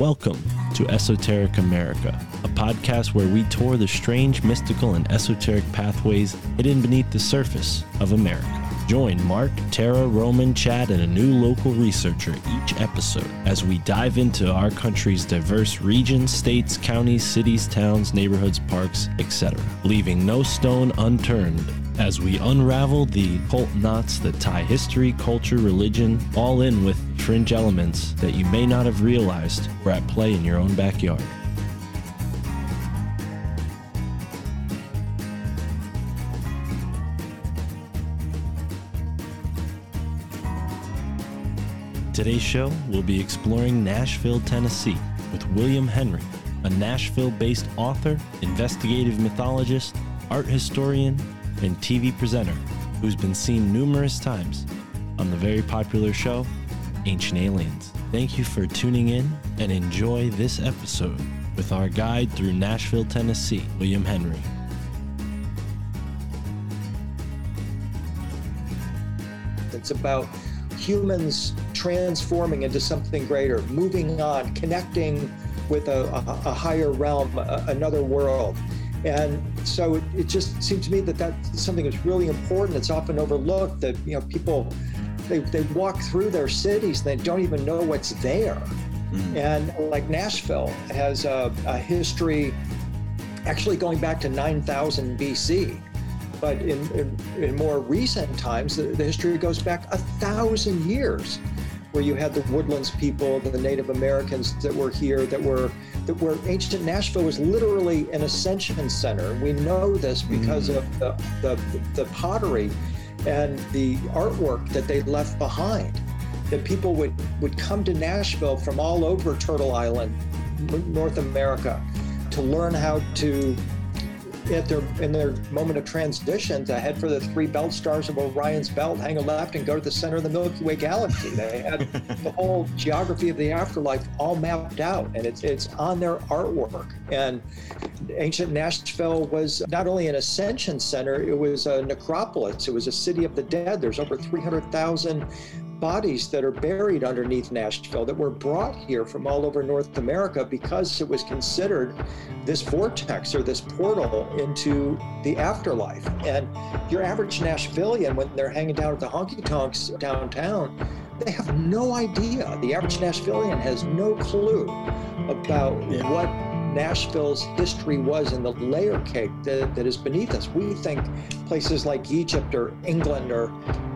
Welcome to Esoteric America, a podcast where we tour the strange, mystical, and esoteric pathways hidden beneath the surface of America. Join Mark, Tara, Roman, Chad, and a new local researcher each episode as we dive into our country's diverse regions, states, counties, cities, towns, neighborhoods, parks, etc., leaving no stone unturned as we unravel the cult knots that tie history, culture, religion, all in with fringe elements that you may not have realized were at play in your own backyard. Today's show will be exploring Nashville, Tennessee with William Henry, a Nashville based author, investigative mythologist, art historian, and TV presenter who's been seen numerous times on the very popular show Ancient Aliens. Thank you for tuning in and enjoy this episode with our guide through Nashville, Tennessee, William Henry. It's about humans transforming into something greater, moving on, connecting with a, a, a higher realm, a, another world. And so it, it, just seemed to me that that's something that's really important. It's often overlooked that, you know, people, they, they walk through their cities, and they don't even know what's there. Mm-hmm. And like Nashville has a, a, history actually going back to 9000 BC. But in, in, in more recent times, the, the history goes back a thousand years where you had the woodlands people, the Native Americans that were here, that were that where ancient Nashville was literally an ascension center. We know this because mm. of the, the, the pottery and the artwork that they left behind. That people would would come to Nashville from all over Turtle Island, North America, to learn how to at their in their moment of transition to head for the three belt stars of Orion's belt, hang a left, and go to the center of the Milky Way galaxy. They had the whole geography of the afterlife all mapped out, and it's it's on their artwork. And ancient Nashville was not only an ascension center; it was a necropolis. It was a city of the dead. There's over 300,000 bodies that are buried underneath Nashville that were brought here from all over North America because it was considered this vortex or this portal into the afterlife. And your average Nashvilleian, when they're hanging down at the honky tonks downtown, they have no idea. The average Nashvilleian has no clue about yeah. what Nashville's history was in the layer cake that, that is beneath us. We think places like Egypt or England or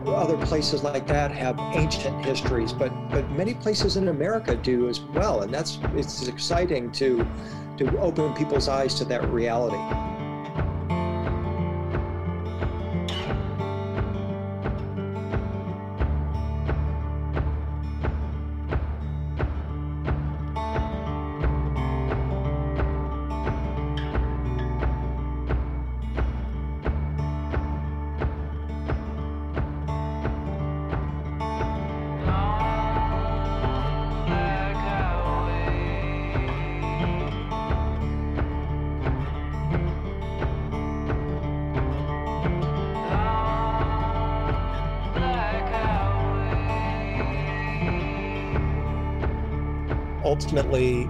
other places like that have ancient histories, but but many places in America do as well, and that's it's exciting to to open people's eyes to that reality. Ultimately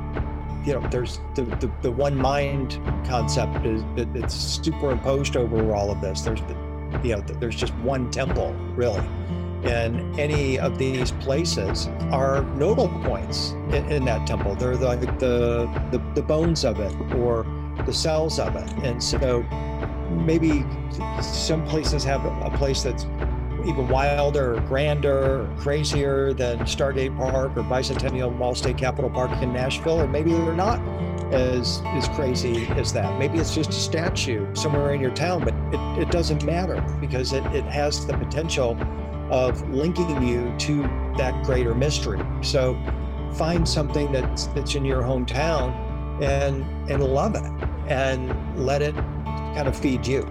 you know there's the, the, the one mind concept is that it's superimposed over all of this. There's the, you know there's just one temple really. And any of these places are nodal points in, in that temple. They're like the, the the bones of it or the cells of it. And so maybe some places have a place that's even wilder, or grander, or crazier than Stargate Park or Bicentennial Mall State Capitol Park in Nashville, or maybe they're not as as crazy as that. Maybe it's just a statue somewhere in your town, but it, it doesn't matter because it, it has the potential of linking you to that greater mystery. So find something that's that's in your hometown and and love it and let it kind of feed you.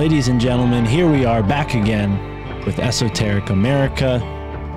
Ladies and gentlemen, here we are back again with Esoteric America.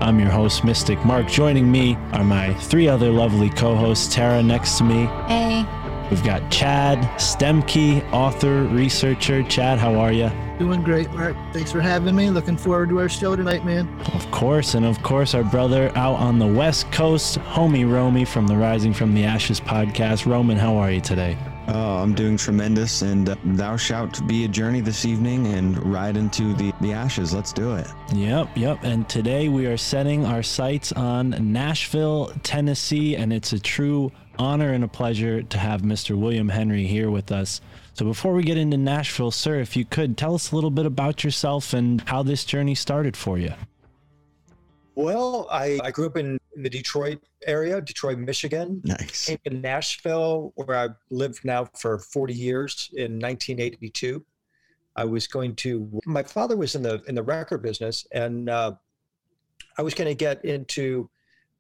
I'm your host, Mystic Mark. Joining me are my three other lovely co hosts, Tara next to me. Hey. We've got Chad Stuemke, author, researcher. Chad, how are you? Doing great, Mark. Thanks for having me. Looking forward to our show tonight, man. Of course, and of course, our brother out on the West Coast, homie Romy from the Rising from the Ashes podcast. Roman, how are you today? Oh, I'm doing tremendous, and uh, thou shalt be a journey this evening and ride into the, the ashes. Let's do it. Yep, yep. And today we are setting our sights on Nashville, Tennessee, and it's a true honor and a pleasure to have Mr. William Henry here with us. So before we get into Nashville, sir, if you could tell us a little bit about yourself and how this journey started for you. Well, I, I grew up in, in the Detroit area, Detroit, Michigan. Nice. Came to Nashville, where I lived now for 40 years in 1982. I was going to, my father was in the in the record business, and uh, I was going to get into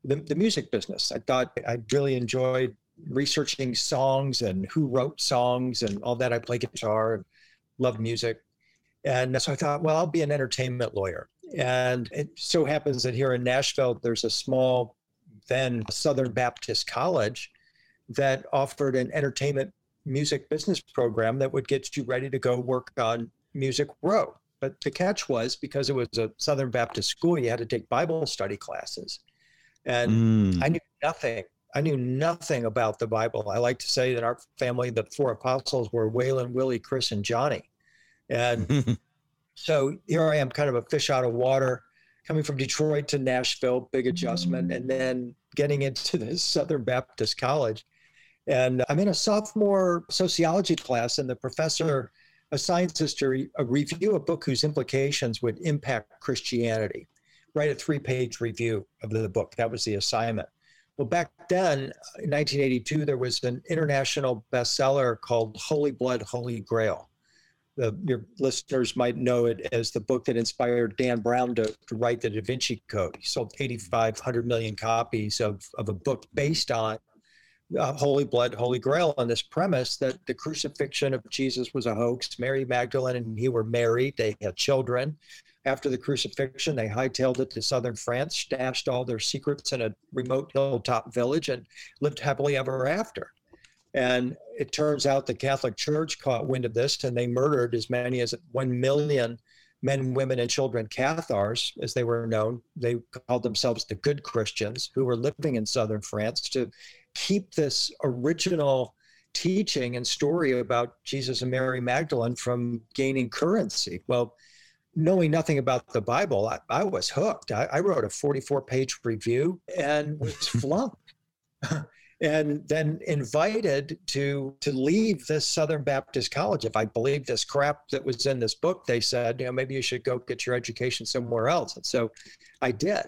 the, the music business. I thought I really enjoyed researching songs and who wrote songs and all that. I play guitar and love music. And so I thought, well, I'll be an entertainment lawyer. And it so happens that here in Nashville, there's a small, then Southern Baptist college that offered an entertainment music business program that would get you ready to go work on Music Row. But the catch was because it was a Southern Baptist school, you had to take Bible study classes. And Mm. I knew nothing. I knew nothing about the Bible. I like to say that our family, the four apostles, were Waylon, Willie, Chris, and Johnny. And so here I am, kind of a fish out of water, coming from Detroit to Nashville, big adjustment, and then getting into this Southern Baptist College. And I'm in a sophomore sociology class, and the professor assigns us to re- uh, review a book whose implications would impact Christianity. Write a three page review of the book. That was the assignment. Well, back then, in 1982, there was an international bestseller called Holy Blood, Holy Grail. The, your listeners might know it as the book that inspired Dan Brown to, to write the Da Vinci Code. He sold 8,500 million copies of, of a book based on uh, Holy Blood, Holy Grail on this premise that the crucifixion of Jesus was a hoax. Mary Magdalene and he were married, they had children. After the crucifixion, they hightailed it to southern France, stashed all their secrets in a remote hilltop village, and lived happily ever after. And it turns out the Catholic Church caught wind of this and they murdered as many as 1 million men, women, and children, Cathars, as they were known. They called themselves the good Christians who were living in southern France to keep this original teaching and story about Jesus and Mary Magdalene from gaining currency. Well, knowing nothing about the Bible, I, I was hooked. I, I wrote a 44 page review and was flunked. and then invited to to leave this Southern Baptist College. If I believed this crap that was in this book, they said, you know, maybe you should go get your education somewhere else. And so I did.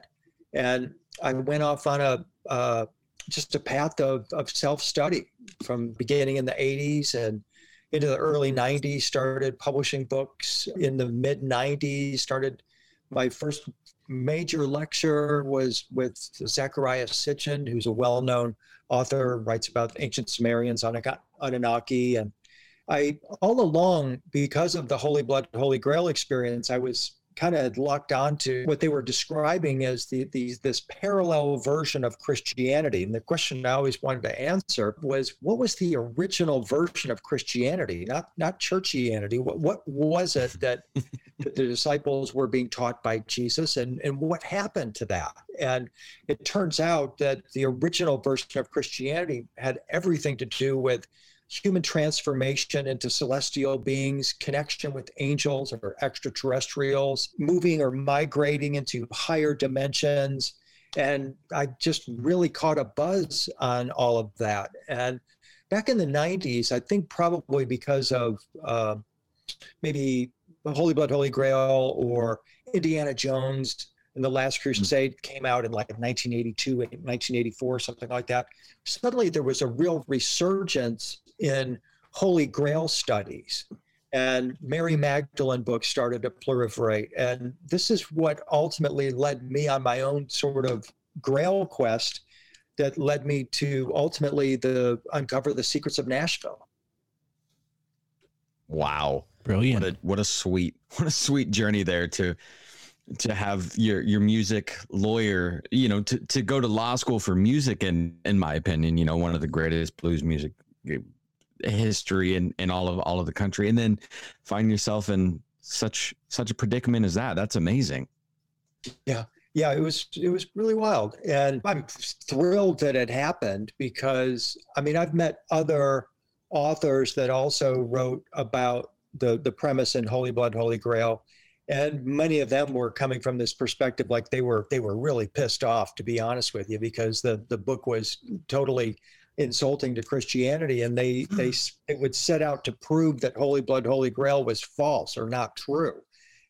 And I went off on a uh, just a path of, of self-study from beginning in the 80s and into the early 90s started publishing books in the mid 90s started my first major lecture was with zecharia sitchin who's a well-known author writes about ancient sumerians anunnaki. And i all along because of the holy blood holy grail experience i was kind of locked onto what they were describing as the, the this parallel version of Christianity. And the question I always wanted to answer was, what was the original version of Christianity? Not not churchianity. What what was it that, that the disciples were being taught by Jesus, and and what happened to that? And it turns out that the original version of Christianity had everything to do with human transformation into celestial beings, connection with angels or extraterrestrials, moving or migrating into higher dimensions. And I just really caught a buzz on all of that. And back in the 90s, I think probably because of uh, maybe Holy Blood, Holy Grail or Indiana Jones and the Last hmm. Crusade came out in like 1982, 1984, something like that. Suddenly there was a real resurgence in Holy Grail studies. And Mary hmm. Magdalene books started to proliferate. And this is what ultimately led me on my own sort of Grail quest that led me to ultimately the uncover the secrets of Nashville. Wow. Brilliant. What a, what a sweet, what a sweet journey there to to have your your music lawyer, you know, to, to go to law school for music and in my opinion, you know, one of the greatest blues music eh, history in, in all of all of the country. And then find yourself in such such a predicament as that. That's amazing. Yeah. Yeah, it was it was really wild. And I'm thrilled that it happened because I mean I've met other authors that also wrote about the the premise in Holy Blood, Holy Grail and many of them were coming from this perspective like they were they were really pissed off to be honest with you because the the book was totally insulting to christianity and they hmm. they it would set out to prove that holy blood holy grail was false or not true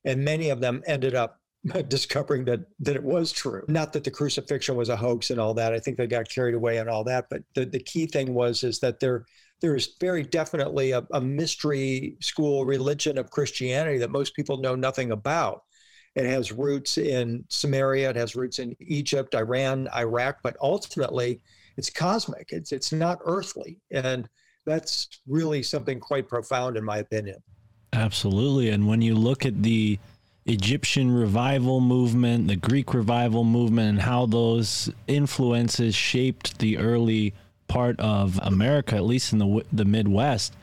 and many of them ended up discovering that that it was true not that the crucifixion was a hoax and all that i think they got carried away and all that but the, the key thing was is that there there is very definitely a, a mystery school religion of Christianity that most people know nothing about. It has roots in Samaria, it has roots in Egypt, Iran, Iraq, but ultimately it's cosmic. It's it's not earthly. And that's really something quite profound in my opinion. Absolutely. And when you look at the Egyptian revival movement, the Greek revival movement, and how those influences shaped the early part of America, at least in the the Midwest,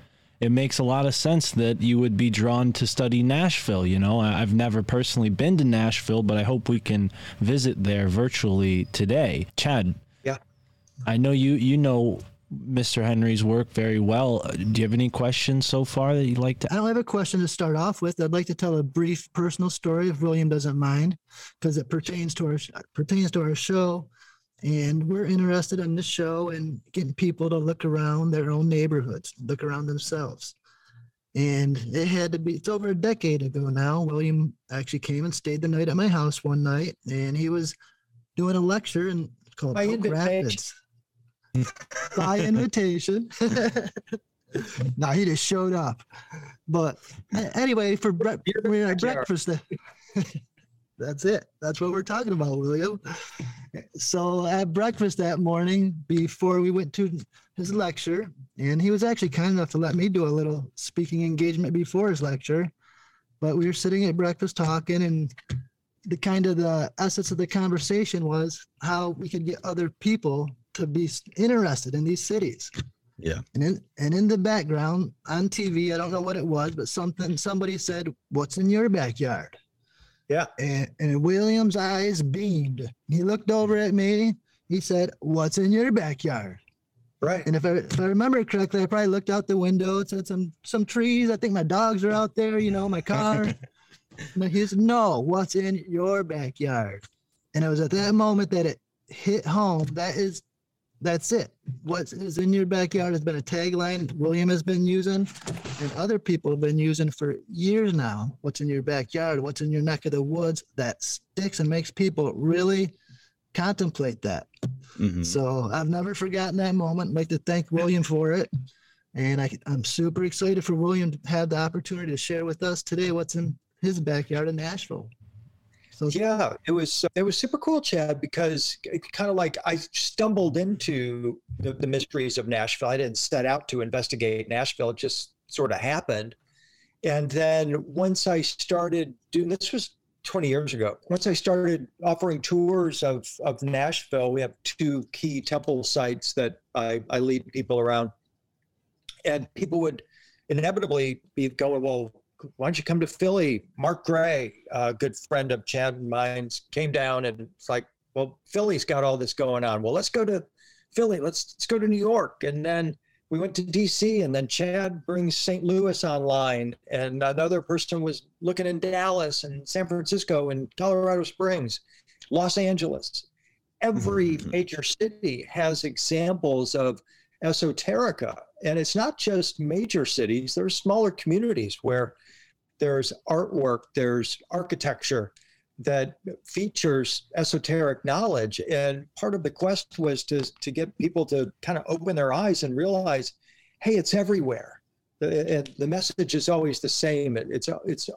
it makes a lot of sense that you would be drawn to study Nashville. You know, I've never personally been to Nashville, but I hope we can visit there virtually today. Chad, yeah, I know you you know Mr. Henry's work very well. Do you have any questions so far that you'd like to? I don't have a question to start off with. I'd like to tell a brief personal story, if William doesn't mind, because it pertains to our pertains to our show. And we're interested in this show and getting people to look around their own neighborhoods, look around themselves. And it had to be, it's over a decade ago now. William actually came and stayed the night at my house one night, and he was doing a lecture and called By Oak Rapids. By invitation. no, he just showed up. But anyway, for bre- breakfast. That's it. That's what we're talking about, William. So at breakfast that morning, before we went to his lecture, and he was actually kind enough to let me do a little speaking engagement before his lecture. But we were sitting at breakfast talking, and the kind of the essence of the conversation was how we could get other people to be interested in these cities. Yeah. And in and in the background on TV, I don't know what it was, but something somebody said, "What's in your backyard?" Yeah. And, and William's eyes beamed. He looked over at me. He said, What's in your backyard? Right. And if I, if I remember correctly, I probably looked out the window. It said some some trees. I think my dogs are out there. You know, my car. but he said, "No, what's in your backyard?" And it was at that moment that it hit home. That is that's it. What is in your backyard has been a tagline William has been using and other people have been using for years now. What's in your backyard? What's in your neck of the woods? That sticks and makes people really contemplate that. Mm-hmm. So I've never forgotten that moment. I'd like to thank William for it. And I, I'm super excited for William to have the opportunity to share with us today what's in his backyard in Nashville. Yeah, it was it was super cool, Chad, because kind of like I stumbled into the, the mysteries of Nashville. I didn't set out to investigate Nashville; it just sort of happened. And then once I started doing this was 20 years ago. Once I started offering tours of, of Nashville, we have two key temple sites that I, I lead people around. And people would inevitably be going, Well, why don't you come to Philly? Mark Gray, a good friend of Chad and mine, came down and it's like, well, Philly's got all this going on. Well, let's go to Philly. Let's let's go to New York. And then we went to DC and then Chad brings St. Louis online and another person was looking in Dallas and San Francisco and Colorado Springs, Los Angeles. Every mm-hmm. major city has examples of esoterica. And it's not just major cities, there's smaller communities where there's artwork, there's architecture that features esoteric knowledge. And part of the quest was to, to get people to kind of open their eyes and realize, hey, it's everywhere. And the message is always the same. It's, it's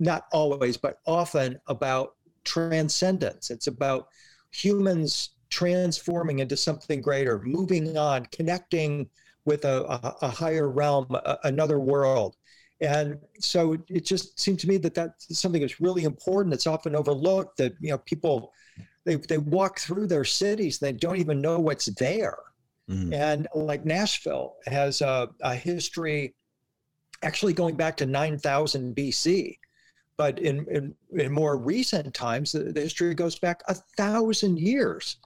not always, but often about transcendence. It's about humans transforming into something greater, moving on, connecting with a, a, a higher realm, a, another world. And so it just seemed to me that that's something that's really important. It's often overlooked that you know people they they walk through their cities, they don't even know what's there. Mm. And like Nashville has a, a history actually going back to 9000 BC. But in, in, in more recent times, the, the history goes back a thousand years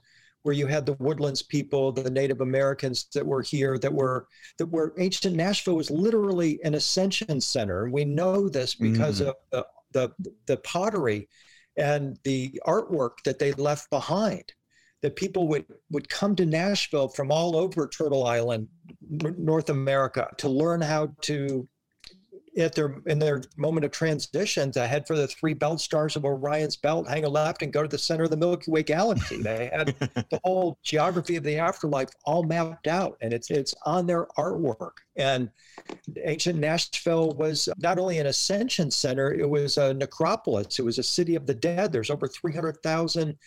where you had the woodlands people the native americans that were here that were that were ancient nashville was literally an ascension center we know this because mm. of the, the the pottery and the artwork that they left behind that people would would come to nashville from all over turtle island north america to learn how to at their in their moment of transition to head for the three belt stars of Orion's belt, hang a left, and go to the center of the Milky Way galaxy. They had the whole geography of the afterlife all mapped out, and it's it's on their artwork. And ancient Nashville was not only an ascension center; it was a necropolis. It was a city of the dead. There's over three hundred thousand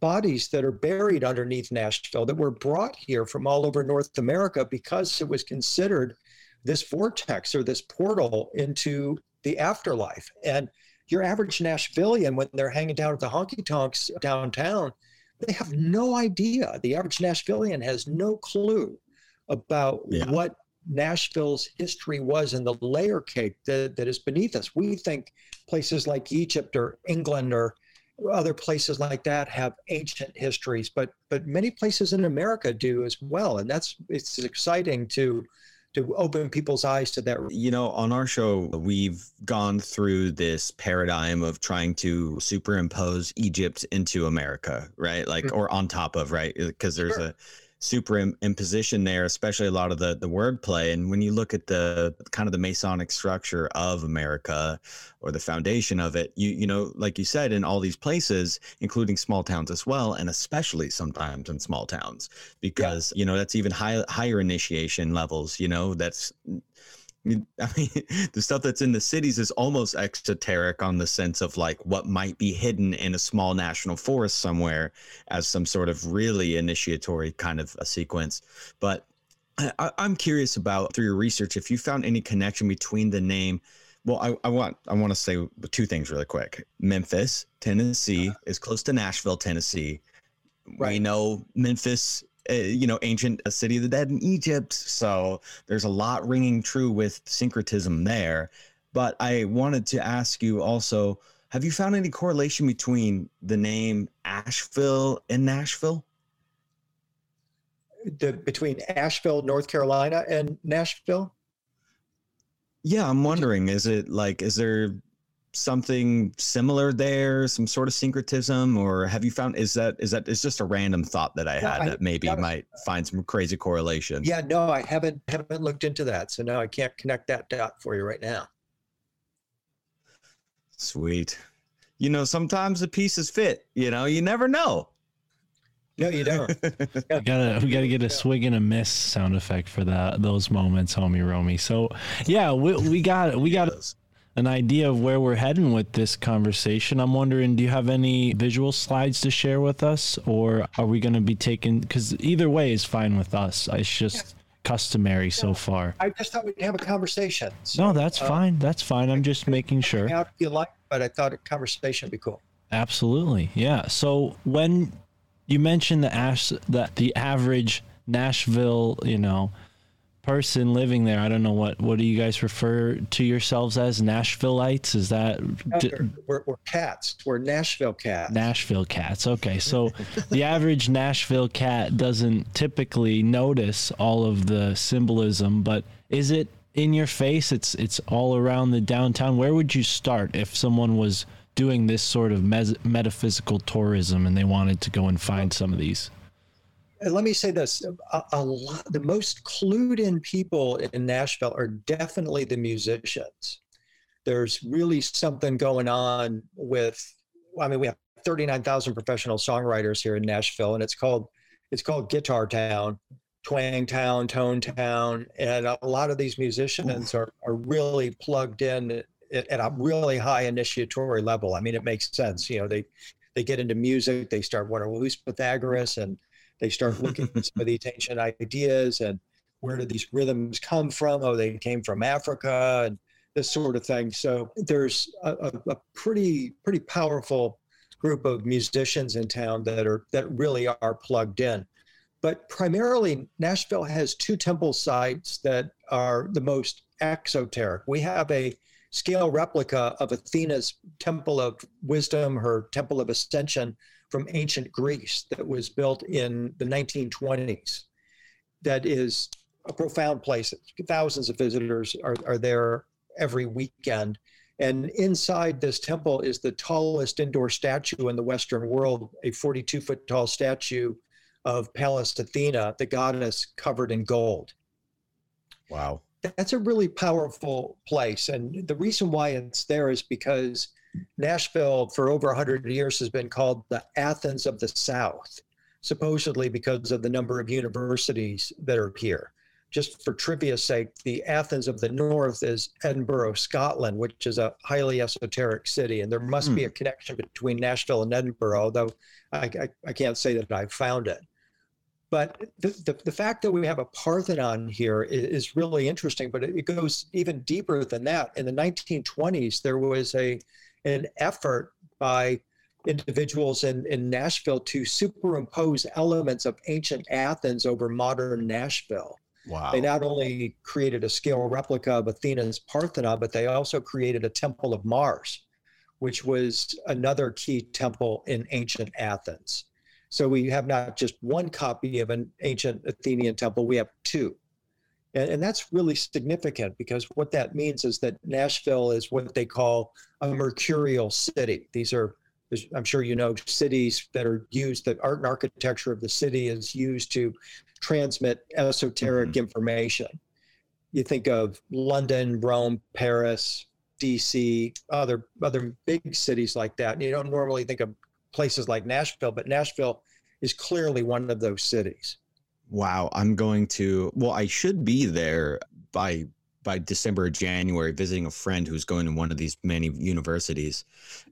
bodies that are buried underneath Nashville that were brought here from all over North America because it was considered this vortex or this portal into the afterlife. And your average Nashvilleian, when they're hanging down at the honky tonks downtown, they have no idea. The average Nashvilleian has no clue about yeah. what Nashville's history was and the layer cake that, that is beneath us. We think places like Egypt or England or other places like that have ancient histories, but but many places in America do as well. And that's it's exciting to to open people's eyes to that. You know, on our show, we've gone through this paradigm of trying to superimpose Egypt into America, right? Like, mm-hmm. or on top of, right? Because there's sure. a superimposition there, especially a lot of the the wordplay. And when you look at the kind of the Masonic structure of America or the foundation of it, you you know, like you said, in all these places, including small towns as well, and especially sometimes in small towns, because yeah. you know that's even high, higher initiation levels. You know, that's I mean, the stuff that's in the cities is almost exoteric on the sense of like what might be hidden in a small national forest somewhere as some sort of really initiatory kind of a sequence. But I, am curious about through your research if you found any connection between the name. Well, I, I want I want to say two things really quick. Memphis, Tennessee, uh-huh. is close to Nashville, Tennessee. Right. We know Memphis uh, you know, ancient a city of the dead in Egypt. So there's a lot ringing true with syncretism there. But I wanted to ask you also, have you found any correlation between the name Asheville and Nashville? The, between Asheville, North Carolina, and Nashville. Yeah, I'm wondering, is it like, is there something similar there, some sort of syncretism, or have you found is that is that is just a random thought that I had I, that maybe you might find some crazy correlation? Yeah, no, I haven't haven't looked into that, so now I can't connect that dot for you right now. Sweet. You know, sometimes the pieces fit. You know, you never know. No, you don't. we gotta we gotta get a swig and a miss sound effect for that those moments, homie Romy. So yeah, we, we got we got an idea of where we're heading with this conversation. I'm wondering, do you have any visual slides to share with us, or are we going to be taking? Because either way is fine with us. It's just yeah. customary yeah. so far. I just thought we'd have a conversation. So, no, that's uh, fine. That's fine. I'm just making sure. How you like, but I thought a conversation would be cool. Absolutely, yeah. So when you mentioned the ash, that the average Nashville, you know, person living there. I don't know what what do you guys refer to yourselves as? Nashvilleites? Is that we're, we're cats? We're Nashville cats. Nashville cats. Okay, so the average Nashville cat doesn't typically notice all of the symbolism, but is it in your face? It's it's all around the downtown. Where would you start if someone was doing this sort of mes- metaphysical tourism and they wanted to go and find some of these? Let me say this a, a lot, the most clued in people in nashville are definitely the musicians. There's really something going on with i mean we have 39000 professional songwriters here in nashville and it's called it's called guitar town twang town tone town and a lot of these musicians are, are really plugged in at, at a really high initiatory level. I mean it makes sense you know they they get into music they start wondering well who's pythagoras and they start looking at some of these ancient ideas and where did these rhythms come from? Oh, they came from Africa. And this sort of thing. So there's a, a, pretty pretty powerful group of musicians in town that are that really are plugged in. But primarily, Nashville has two temple sites that are the most exoteric. We have a scale replica of Athena's Temple of Wisdom, her Temple of Ascension from ancient Greece that was built in the 1920s. That is a profound place. Thousands of visitors are, are there every weekend. And inside this temple is the tallest indoor statue in the Western world, a 42 foot tall statue of Pallas Athena, the goddess covered in gold. Wow. That's a really powerful place. And the reason why it's there is because Nashville, for over 100 years, has been called the Athens of the South, supposedly because of the number of universities that are here just for trivia's sake, the Athens of the North is Edinburgh, Scotland, which is a highly esoteric city. And there must mm. be hmm. a connection between Nashville and Edinburgh, although I, I, I can't say that I've found it. But the, the, the, fact that we have a Parthenon here is, is really interesting, but it, it goes even deeper than that. In the 1920s, there was a an effort by individuals in, in Nashville to superimpose elements of ancient Athens over modern Nashville. Wow. They not only created a scale replica of Athena's Parthenon, but they also created a temple of Mars, which was another key temple in ancient Athens. So we have not just one copy of an ancient Athenian temple, we have two. And, and that's really significant because what that means is that Nashville is what they call a mercurial city. These are I'm sure you know cities that are used, the art and architecture of the city is used to transmit esoteric mm-hmm. information. You think of London, Rome, Paris, DC, other other big cities like that. And you don't normally think of places like Nashville, but Nashville is clearly one of those cities. Wow, I'm going to well, I should be there by by December or January visiting a friend who's going to one of these many universities.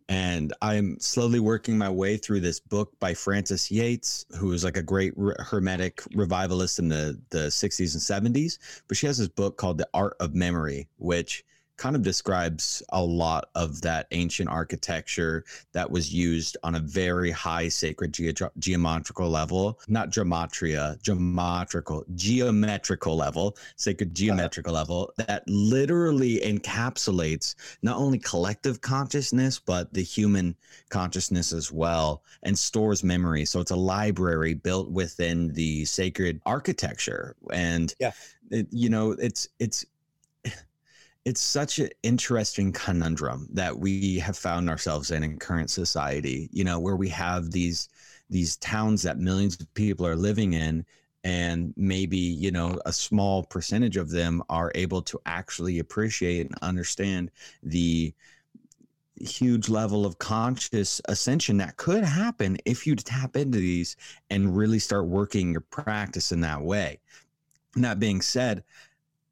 And I'm slowly working my way through this book by Frances Yates, who is like a great hermetic revivalist in the, the 60s and 70s. But she has this book called The Art of Memory, which kind of describes a lot of that ancient architecture that was used on a very high sacred ge- geometrical level, not gematria, geometrical, geometrical level, sacred geometrical uh-huh. level that literally encapsulates not only collective consciousness, but the human consciousness as well and stores memory. So it's a library built within the sacred architecture. And, yeah. It, you know, it's, it's, it's such an interesting conundrum that we have found ourselves in in current society you know where we have these these towns that millions of people are living in and maybe you know a small percentage of them are able to actually appreciate and understand the huge level of conscious ascension that could happen if you tap into these and really start working your practice in that way. That being said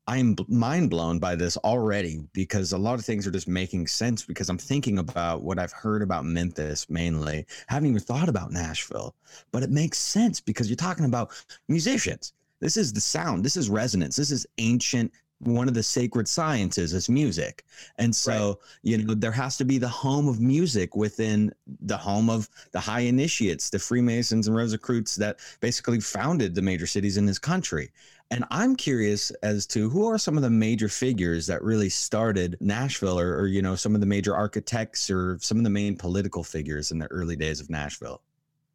I'm mind blown by this already because a lot of things are just making sense because I'm thinking about what I've heard about Memphis mainly. I haven't even thought about Nashville, but it makes sense because you're talking about musicians. This is the sound, this is resonance, this is ancient. One of the sacred sciences is music. And so, right. you know, there has to be the home of music within the home of the high initiates, the Freemasons and Rosicrucians that basically founded the major cities in this country. And I'm curious as to who are some of the major figures that really started Nashville or, or, you know, some of the major architects or some of the main political figures in the early days of Nashville.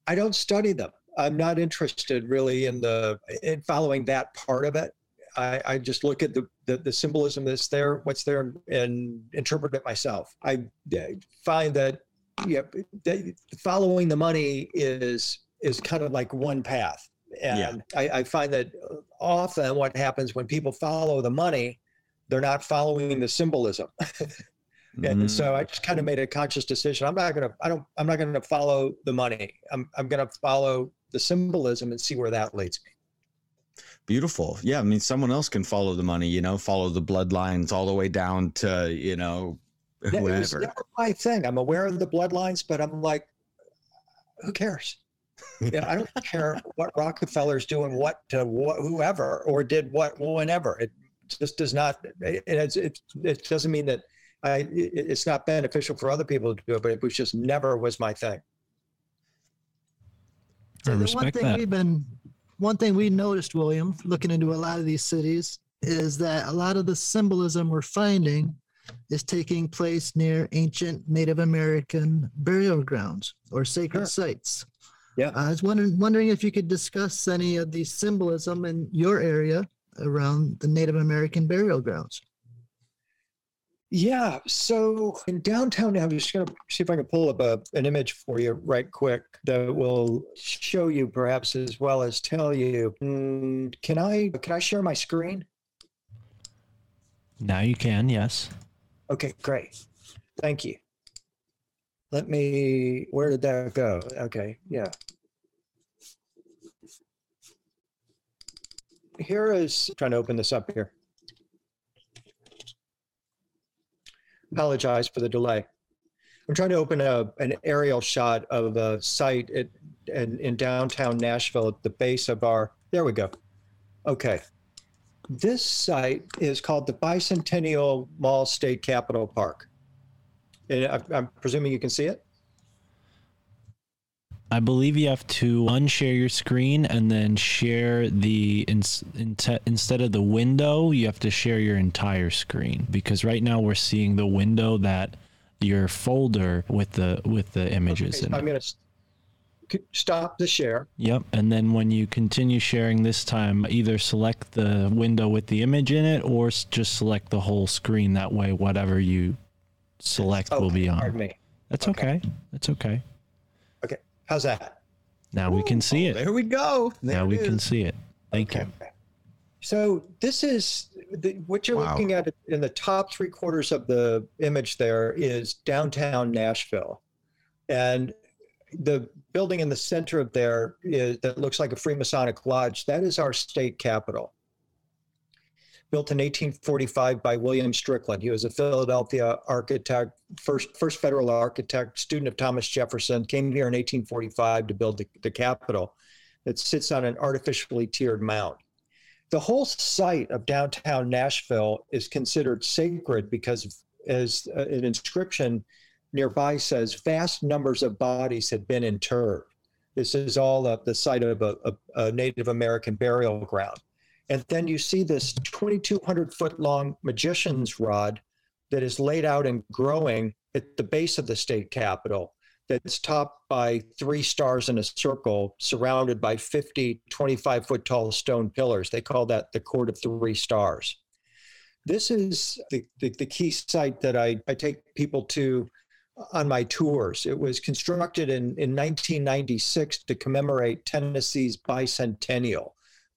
I don't study them. I'm not interested really in the in following that part of it. I, I just look at the, the, the symbolism that's there, what's there, and interpret it myself. I find that yeah, following the money is is kind of like one path and yeah. I, I find that often what happens when people follow the money, they're not following the symbolism. and mm-hmm. so I just kind of made a conscious decision. I'm not gonna, I don't, I'm not gonna follow the money. I'm, I'm gonna follow the symbolism and see where that leads me. Beautiful. Yeah. I mean, someone else can follow the money, you know, follow the bloodlines all the way down to, you know, whoever. It was my thing. I'm aware of the bloodlines, but I'm like, who cares? Yeah, I don't care what Rockefeller's doing, what uh, to whoever, or did what whenever. It just does not. And it's, it, it doesn't mean that I, it, it's not beneficial for other people to do it, but it was just never was my thing. I So the one thing that. we've been, one thing we noticed, William, looking into a lot of these cities, is that a lot of the symbolism we're finding is taking place near ancient Native American burial grounds or sacred Sure. sites. Yeah. I was wondering, wondering if you could discuss any of the symbolism in your area around the Native American burial grounds. Yeah. So in downtown, I'm just going to see if I can pull up a, an image for you right quick that will show you perhaps as well as tell you. Mm, can I can I share my screen? Now you can, yes. Okay, great. Thank you. Let me. Where did that go? Okay, yeah. Here is trying to open this up here. Apologize for the delay. I'm trying to open a, an aerial shot of a site at, in, in downtown Nashville at the base of our. There we go. Okay. This site is called the Bicentennial Mall State Capitol Park. And I- I'm presuming you can see it? I believe you have to unshare your screen and then share the ins- inte- instead of the window, you have to share your entire screen because right now we're seeing the window that your folder with the with the images Okay, in I'm going to stop the share. Yep, and then when you continue sharing this time, either select the window with the image in it or just select the whole screen. That way, whatever you select will be Okay, Pardon on. me. That's Okay. okay. That's okay. Okay. How's that? Now we can see it. There we go. There Now it we can see it. Thank you. So this is the, what you're Wow. looking at in the top three quarters of the image. There is downtown Nashville, and the building in the center of there is that looks like a Freemasonic lodge. That is our state capitol. Built in 1845 by William Strickland. He was a Philadelphia architect, first first federal architect, student of Thomas Jefferson. Came here in 1845 to build the, the capitol. That sits on an artificially tiered mound the whole site of downtown Nashville is considered sacred because, as uh, an inscription nearby says, vast numbers of bodies had been interred. This is all uh, the site of a, a, a Native American burial ground. And then you see this 2,200 foot long magician's rod that is laid out and growing at the base of the state capitol that's topped by three stars in a circle surrounded by 50 25 foot tall stone pillars. They call that the court of three stars. This is the, the, the key site that I, I take people to on my tours. It was constructed in, in 1996 to commemorate tennessee's bicentennial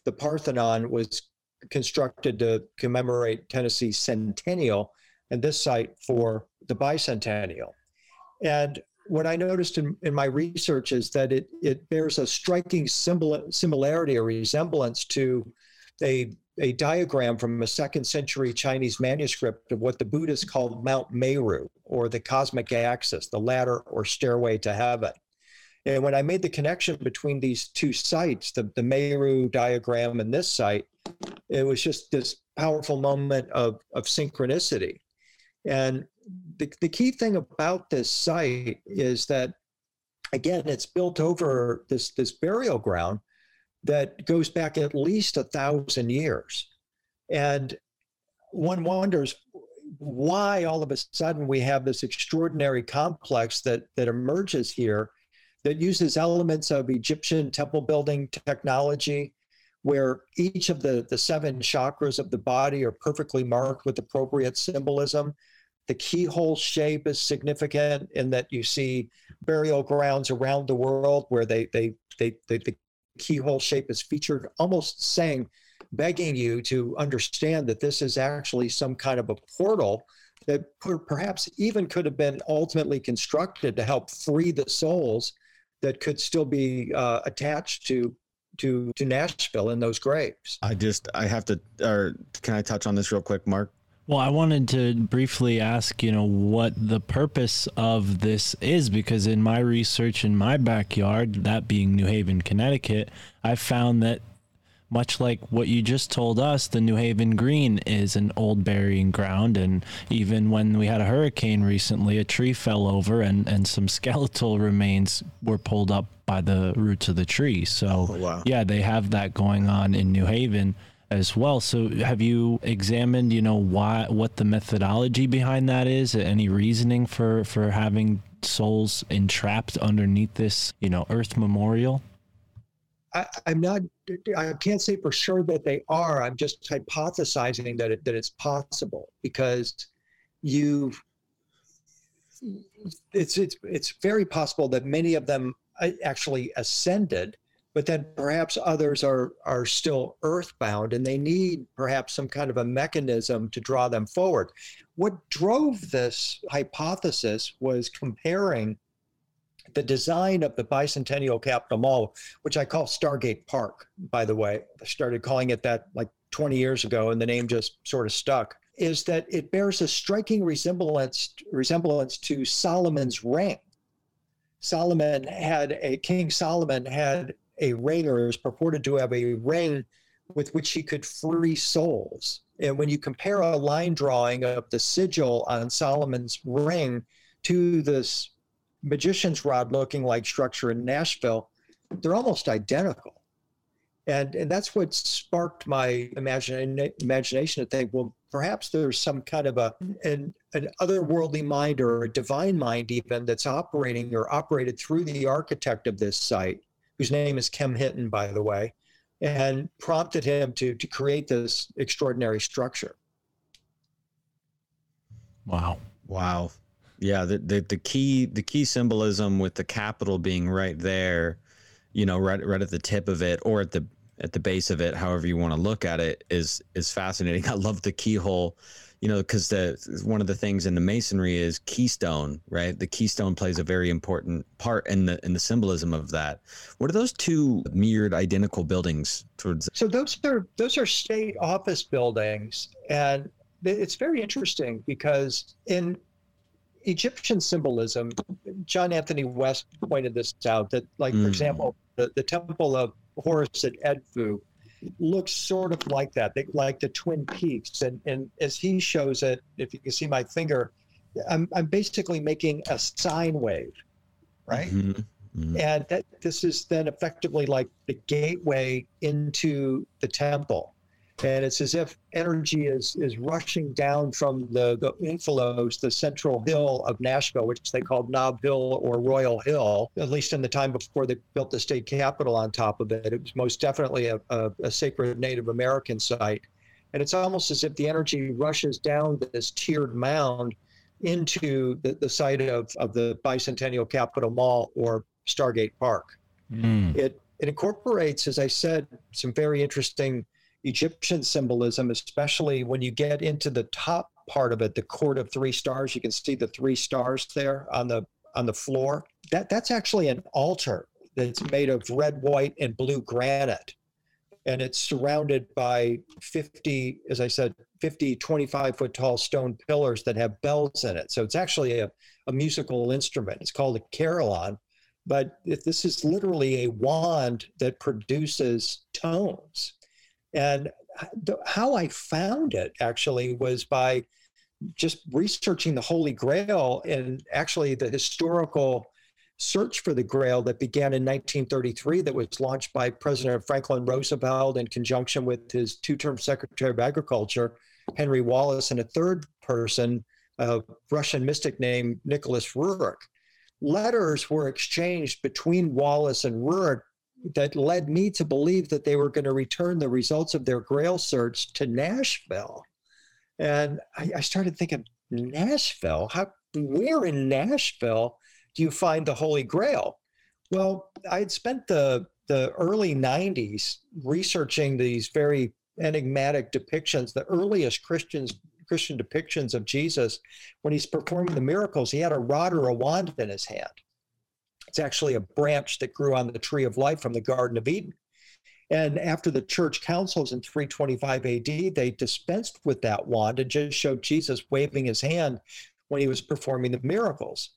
the parthenon was constructed to commemorate tennessee's centennial and this site for the bicentennial and what I noticed in, in my research is that it, it bears a striking symbol, similarity or resemblance to a, a diagram from a second century Chinese manuscript of what the Buddhists called Mount Meru or the cosmic axis, the ladder or stairway to heaven. And when I made the connection between these two sites, the, the Meru diagram and this site, it was just this powerful moment of, of synchronicity. And the, the key thing about this site is that again it's built over this this burial ground that goes back at least a thousand years and one wonders why all of a sudden we have this extraordinary complex that that emerges here that uses elements of egyptian temple building technology where each of the the seven chakras of the body are perfectly marked with appropriate symbolism. The keyhole shape is significant in that you see burial grounds around the world where they they they, they the keyhole shape is featured, almost saying, begging you to understand that this is actually some kind of a portal that perhaps even could have been ultimately constructed to help free the souls that could still be uh, attached to to to Nashville in those graves. I just I have to or can I touch on this real quick, Mark? Well, I wanted to briefly ask, you know, what the purpose of this is because in my research in my backyard, that being New Haven, Connecticut, I found that much like what you just told us, the New Haven Green is an old burying ground. And even when we had a hurricane recently, a tree fell over and, and some skeletal remains were pulled up by the roots of the tree. So, Oh, wow. yeah, they have that going on in New Haven as well. So, have you examined, you know, why, what the methodology behind that is? Any reasoning for, for having souls entrapped underneath this, you know, Earth memorial? I, I'm not. I can't say for sure that they are. I'm just hypothesizing that it, that it's possible because you've. It's it's it's very possible that many of them uh, actually ascended, but then perhaps others are are still earthbound and they need perhaps some kind of a mechanism to draw them forward. What drove this hypothesis was comparing the design of the bicentennial Capitol Mall, which I call Stargate Park, by the way. I started calling it that like 20 years ago, and the name just sort of stuck. Is that it bears a striking resemblance resemblance to Solomon's ring. Solomon had a King Solomon had a ring, or is purported to have a ring with which he could free souls. And when you compare a line drawing of the sigil on Solomon's ring to this magician's rod looking like structure in Nashville, they're almost identical. And, and that's what sparked my imagine, imagination to think, well, perhaps there's some kind of a an, an otherworldly mind or a divine mind even that's operating or operated through the architect of this site, whose name is Kem Hinton, by the way, and prompted him to to create this extraordinary structure. Wow. Wow. Yeah, the, the the key the key symbolism with the capital being right there, you know, right right at the tip of it or at the at the base of it, however you want to look at it, is is fascinating. I love the keyhole, you know, because the one of the things in the masonry is keystone, right? The keystone plays a very important part in the in the symbolism of that. What are those two mirrored identical buildings towards? So those are those are state office buildings, and it's very interesting because in Egyptian symbolism, John Anthony West pointed this out that, like, for Mm. example, the, the temple of Horus at Edfu looks sort of like that, they, like the Twin Peaks. And, and as he shows it, if you can see my finger, I'm, I'm basically making a sine wave, right? Mhm, mhm. And that this is then effectively like the gateway into the temple. And it's as if energy is is rushing down from the, the Omphalos, the central hill of Nashville, which they called Nob Hill or Royal Hill, at least in the time before they built the state capitol on top of it. It was most definitely a, a, a sacred Native American site. And it's almost as if the energy rushes down this tiered mound into the, the site of, of the Bicentennial Capitol Mall or Stargate Park. Mm. It, it incorporates, as I said, some very interesting Egyptian symbolism, especially when you get into the top part of it, the court of three stars. You can see the three stars there on the on the floor. That that's actually an altar that's made of red, white, and blue granite. And it's surrounded by 50, as I said, 50, 25 foot tall stone pillars that have bells in it. So it's actually a, a musical instrument. It's called a carillon but this is literally a wand that produces tones. And how I found it actually was by just researching the Holy Grail and actually the historical search for the Grail that began in 1933, that was launched by President Franklin Roosevelt in conjunction with his two term Secretary of Agriculture, Henry Wallace, and a third person, a Russian mystic named Nicholas Roerich letters were exchanged between Wallace and Roerich that led me to believe that they were going to return the results of their Grail search to Nashville. And I, I started thinking, Nashville? How? Where in Nashville do you find the Holy Grail? Well, I had spent the the early '90s researching these very enigmatic depictions. The earliest Christians Christian depictions of Jesus when he's performing the miracles, he had a rod or a wand in his hand. It's actually a branch that grew on the tree of life from the Garden of Eden. And after the church councils in 325 AD, they dispensed with that wand and just showed Jesus waving his hand when he was performing the miracles.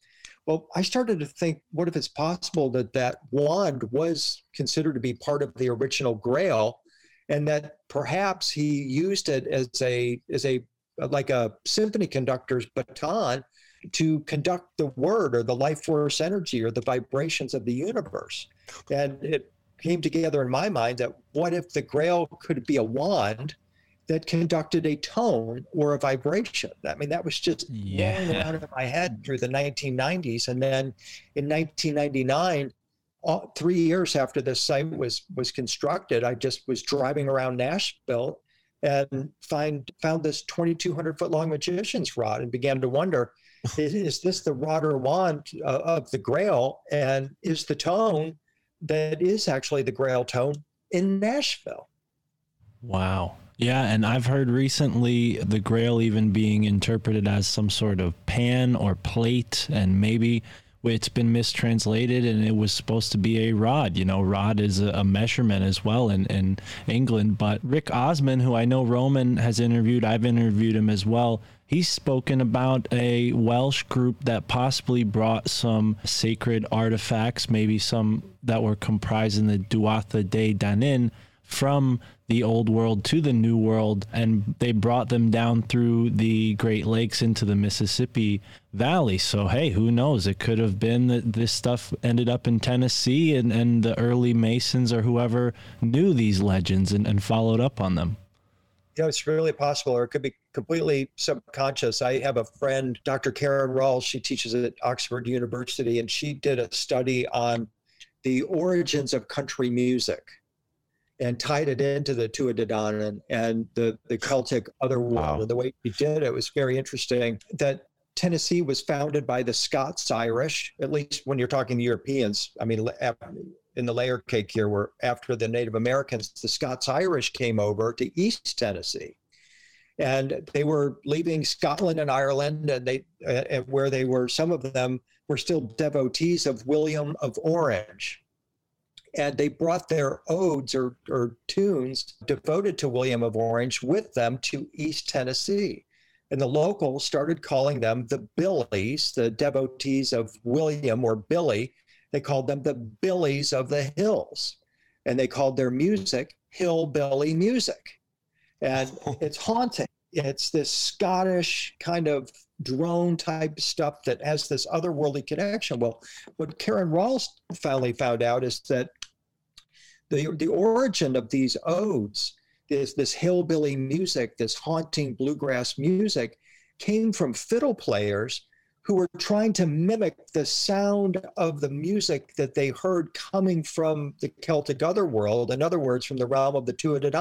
Well, I started to think, what if it's possible that that wand was considered to be part of the original grail and that perhaps he used it as a as a like a symphony conductor's baton to conduct the word or the life force energy or the vibrations of the universe. And it came together in my mind that what if the grail could be a wand that conducted a tone or a vibration? I mean, that was just Yeah. rolling around in my head through the 1990s. And then in 1999, all, uh, three years after this site was was constructed, I just was driving around Nashville and find found this 2,200 foot long magician's rod and began to wonder, is, is this the rod or wand uh, of the Grail? And is the tone that is actually the Grail tone in Nashville? Wow. Yeah, and I've heard recently the Grail even being interpreted as some sort of pan or plate, and maybe it's been mistranslated and it was supposed to be a rod. You know, rod is a, a measurement as well in, in England. But Rick Osman, who I know Roman has interviewed, I've interviewed him as well. He's spoken about a Welsh group that possibly brought some sacred artifacts, maybe some that were comprised in the Tuatha de Danann from the old world to the new world and they brought them down through the great lakes into the mississippi valley. So hey who knows? It could have been that this stuff ended up in tennessee and, and the early masons or whoever knew these legends and, and followed up on them. Yeah it's really possible, or it could be completely subconscious. I have a friend, Dr. Karen Ralls. She teaches at Oxford University, and she did a study on the origins of country music and tied it into the Tuatha and, and the, the Celtic otherworld. Wow. And the way he did it was very interesting. That Tennessee was founded by the Scots Irish, at least when you're talking to Europeans. I mean, in the layer cake here, where after the Native Americans, the Scots Irish came over to East Tennessee, and they were leaving Scotland and Ireland, and they uh, where they were. Some of them were still devotees of William of Orange, and they brought their odes or, or tunes devoted to William of Orange with them to East Tennessee. And the locals started calling them the Billies, the devotees of William or Billy, they called them the Billies of the Hills, and they called their music hillbilly music. And oh. it's haunting. It's this Scottish kind of drone type stuff that has this otherworldly connection. Well, what Karen Ralls finally found out is that the, the origin of these odes, this, this hillbilly music, this haunting bluegrass music, came from fiddle players who were trying to mimic the sound of the music that they heard coming from the Celtic otherworld, in other words, from the realm of the Tuatha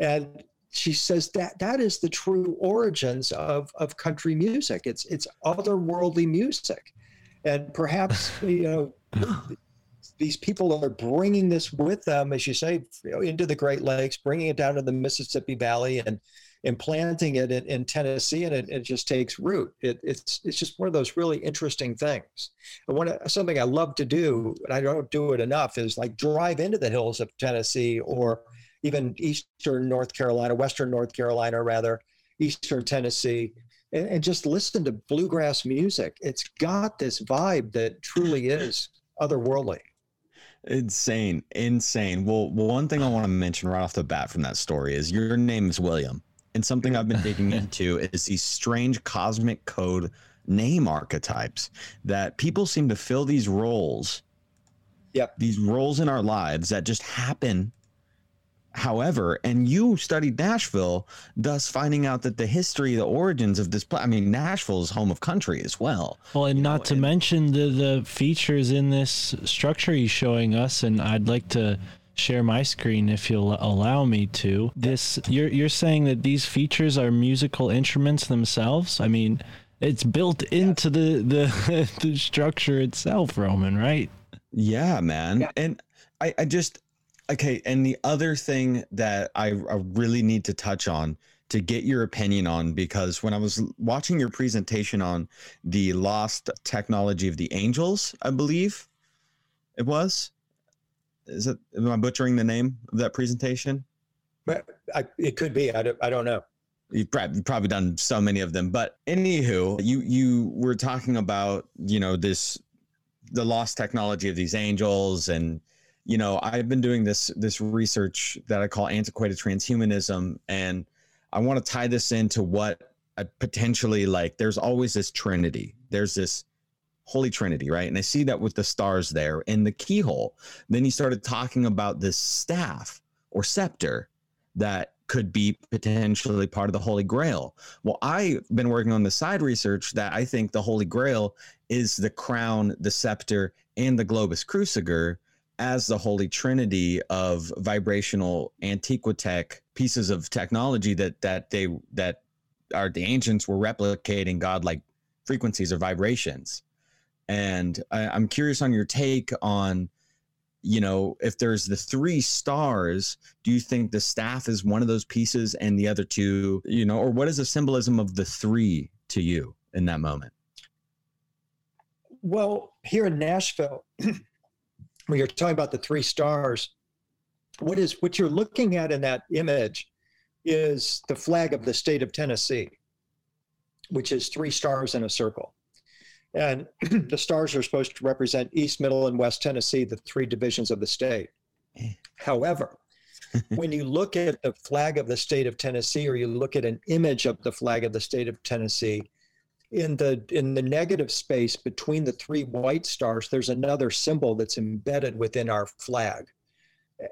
And she says that that is the true origins of, of country music. It's it's otherworldly music, and perhaps you know these people are bringing this with them, as you say, you know, into the Great Lakes, bringing it down to the Mississippi Valley, and implanting it in, in Tennessee, and it, it just takes root. It, it's it's just one of those really interesting things. And one something I love to do, and I don't do it enough, is like drive into the hills of Tennessee or even eastern North Carolina, western North Carolina, rather, eastern Tennessee, and, and just listen to bluegrass music. It's got this vibe that truly is otherworldly. Insane, insane. Well, one thing I want to mention right off the bat from that story is your name is William. And something I've been digging into is these strange cosmic code name archetypes that people seem to fill these roles. Yep. These roles in our lives that just happen. However, and you studied Nashville, thus finding out that the history, the origins of this. Pla- I mean, Nashville is home of country as well. Well, and You not know, to and- mention the the features in this structure he's showing us, and I'd like to share my screen if you'll allow me to. This you're you're saying that these features are musical instruments themselves. I mean, it's built into the the the structure itself, Roman, right? Yeah, man. Yeah. And I, I just okay. And the other thing that I, I really need to touch on to get your opinion on, because when I was watching your presentation on the lost technology of the angels, I believe it was. Is it? Am I butchering the name of that presentation? But I, it could be. I don't, I don't know. You've you've probably done so many of them, but anywho, you you were talking about you know this the lost technology of these angels and you know, I've been doing this this research that I call antiquated transhumanism, and I want to tie this into what I potentially like. There's always this Trinity. There's this Holy Trinity, right? And I see that with the stars there in the keyhole. Then he started talking about this staff or scepter that could be potentially part of the Holy Grail. Well, I've been working on the side research that I think the Holy Grail is the crown, the scepter, and the globus cruciger as the holy trinity of vibrational antiquitech pieces of technology that that they that are the ancients were replicating godlike frequencies or vibrations. And I, i'm curious on your take on you know if there's the three stars do you think the staff is one of those pieces and the other two you know or what is the symbolism of the three to you in that moment? Well here in nashville when you're talking about the three stars, what is what you're looking at in that image is the flag of the state of Tennessee, which is three stars in a circle. And the stars are supposed to represent East, Middle, and West Tennessee, the three divisions of the state. However, when you look at the flag of the state of Tennessee, or you look at an image of the flag of the state of Tennessee, in the in the negative space between the three white stars there's another symbol that's embedded within our flag.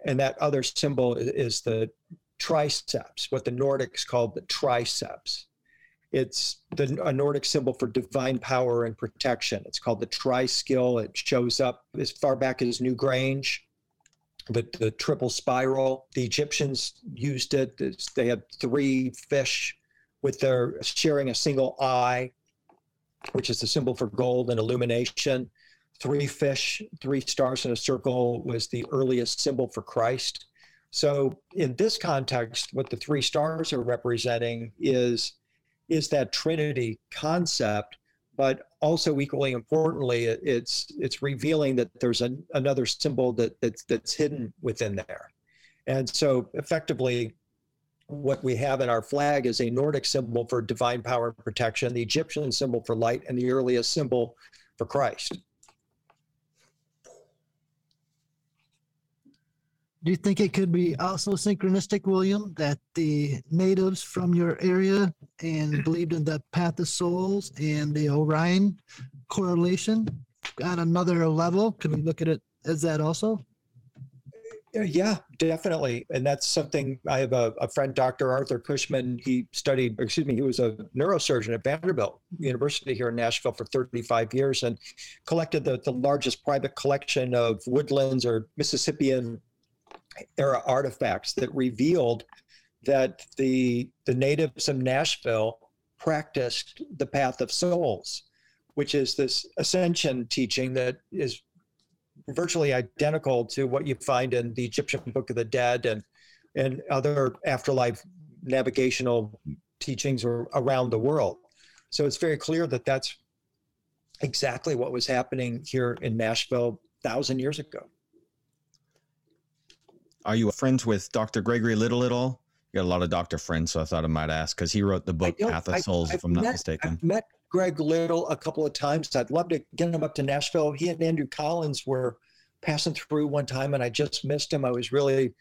And that other symbol is the triceps what the nordics called the triceps. It's the a nordic symbol for divine power and protection. It's called the triskele. It shows up as far back as newgrange the, the triple spiral. The egyptians used it. They had three fish with their sharing a single eye which is the symbol for gold and illumination. Three fish, three stars in a circle was the earliest symbol for Christ. So, in this context, what the three stars are representing is, is that Trinity concept, but also equally importantly, it's it's revealing that there's an, another symbol that, that's that's hidden within there. And so, effectively, what we have in our flag is a Nordic symbol for divine power and protection, the Egyptian symbol for light, and the earliest symbol for Christ. Do you think it could be also synchronistic, William, that the natives from your area and believed in the path of souls and the Orion correlation on another level? Could we look at it as that also? Yeah, definitely. And that's something I have a, a, friend, Dr. Arthur Cushman. He studied, excuse me, he was a neurosurgeon at Vanderbilt University here in Nashville for 35 years and collected the, the largest private collection of woodlands or Mississippian era artifacts that revealed that the, the natives of Nashville practiced the path of souls, which is this ascension teaching that is virtually identical to what you find in the Egyptian Book of the Dead and and other afterlife navigational teachings around the world. So it's very clear that that's exactly what was happening here in Nashville thousand years ago. Are you friends with Dr. Gregory Little at all? You got a lot of doctor friends, so I thought I might ask because he wrote the book Path of Souls, I, if I'm not met, mistaken. I've met Greg Little a couple of times. I'd love to get him up to Nashville. He and Andrew Collins were passing through one time, and I just missed him. I was really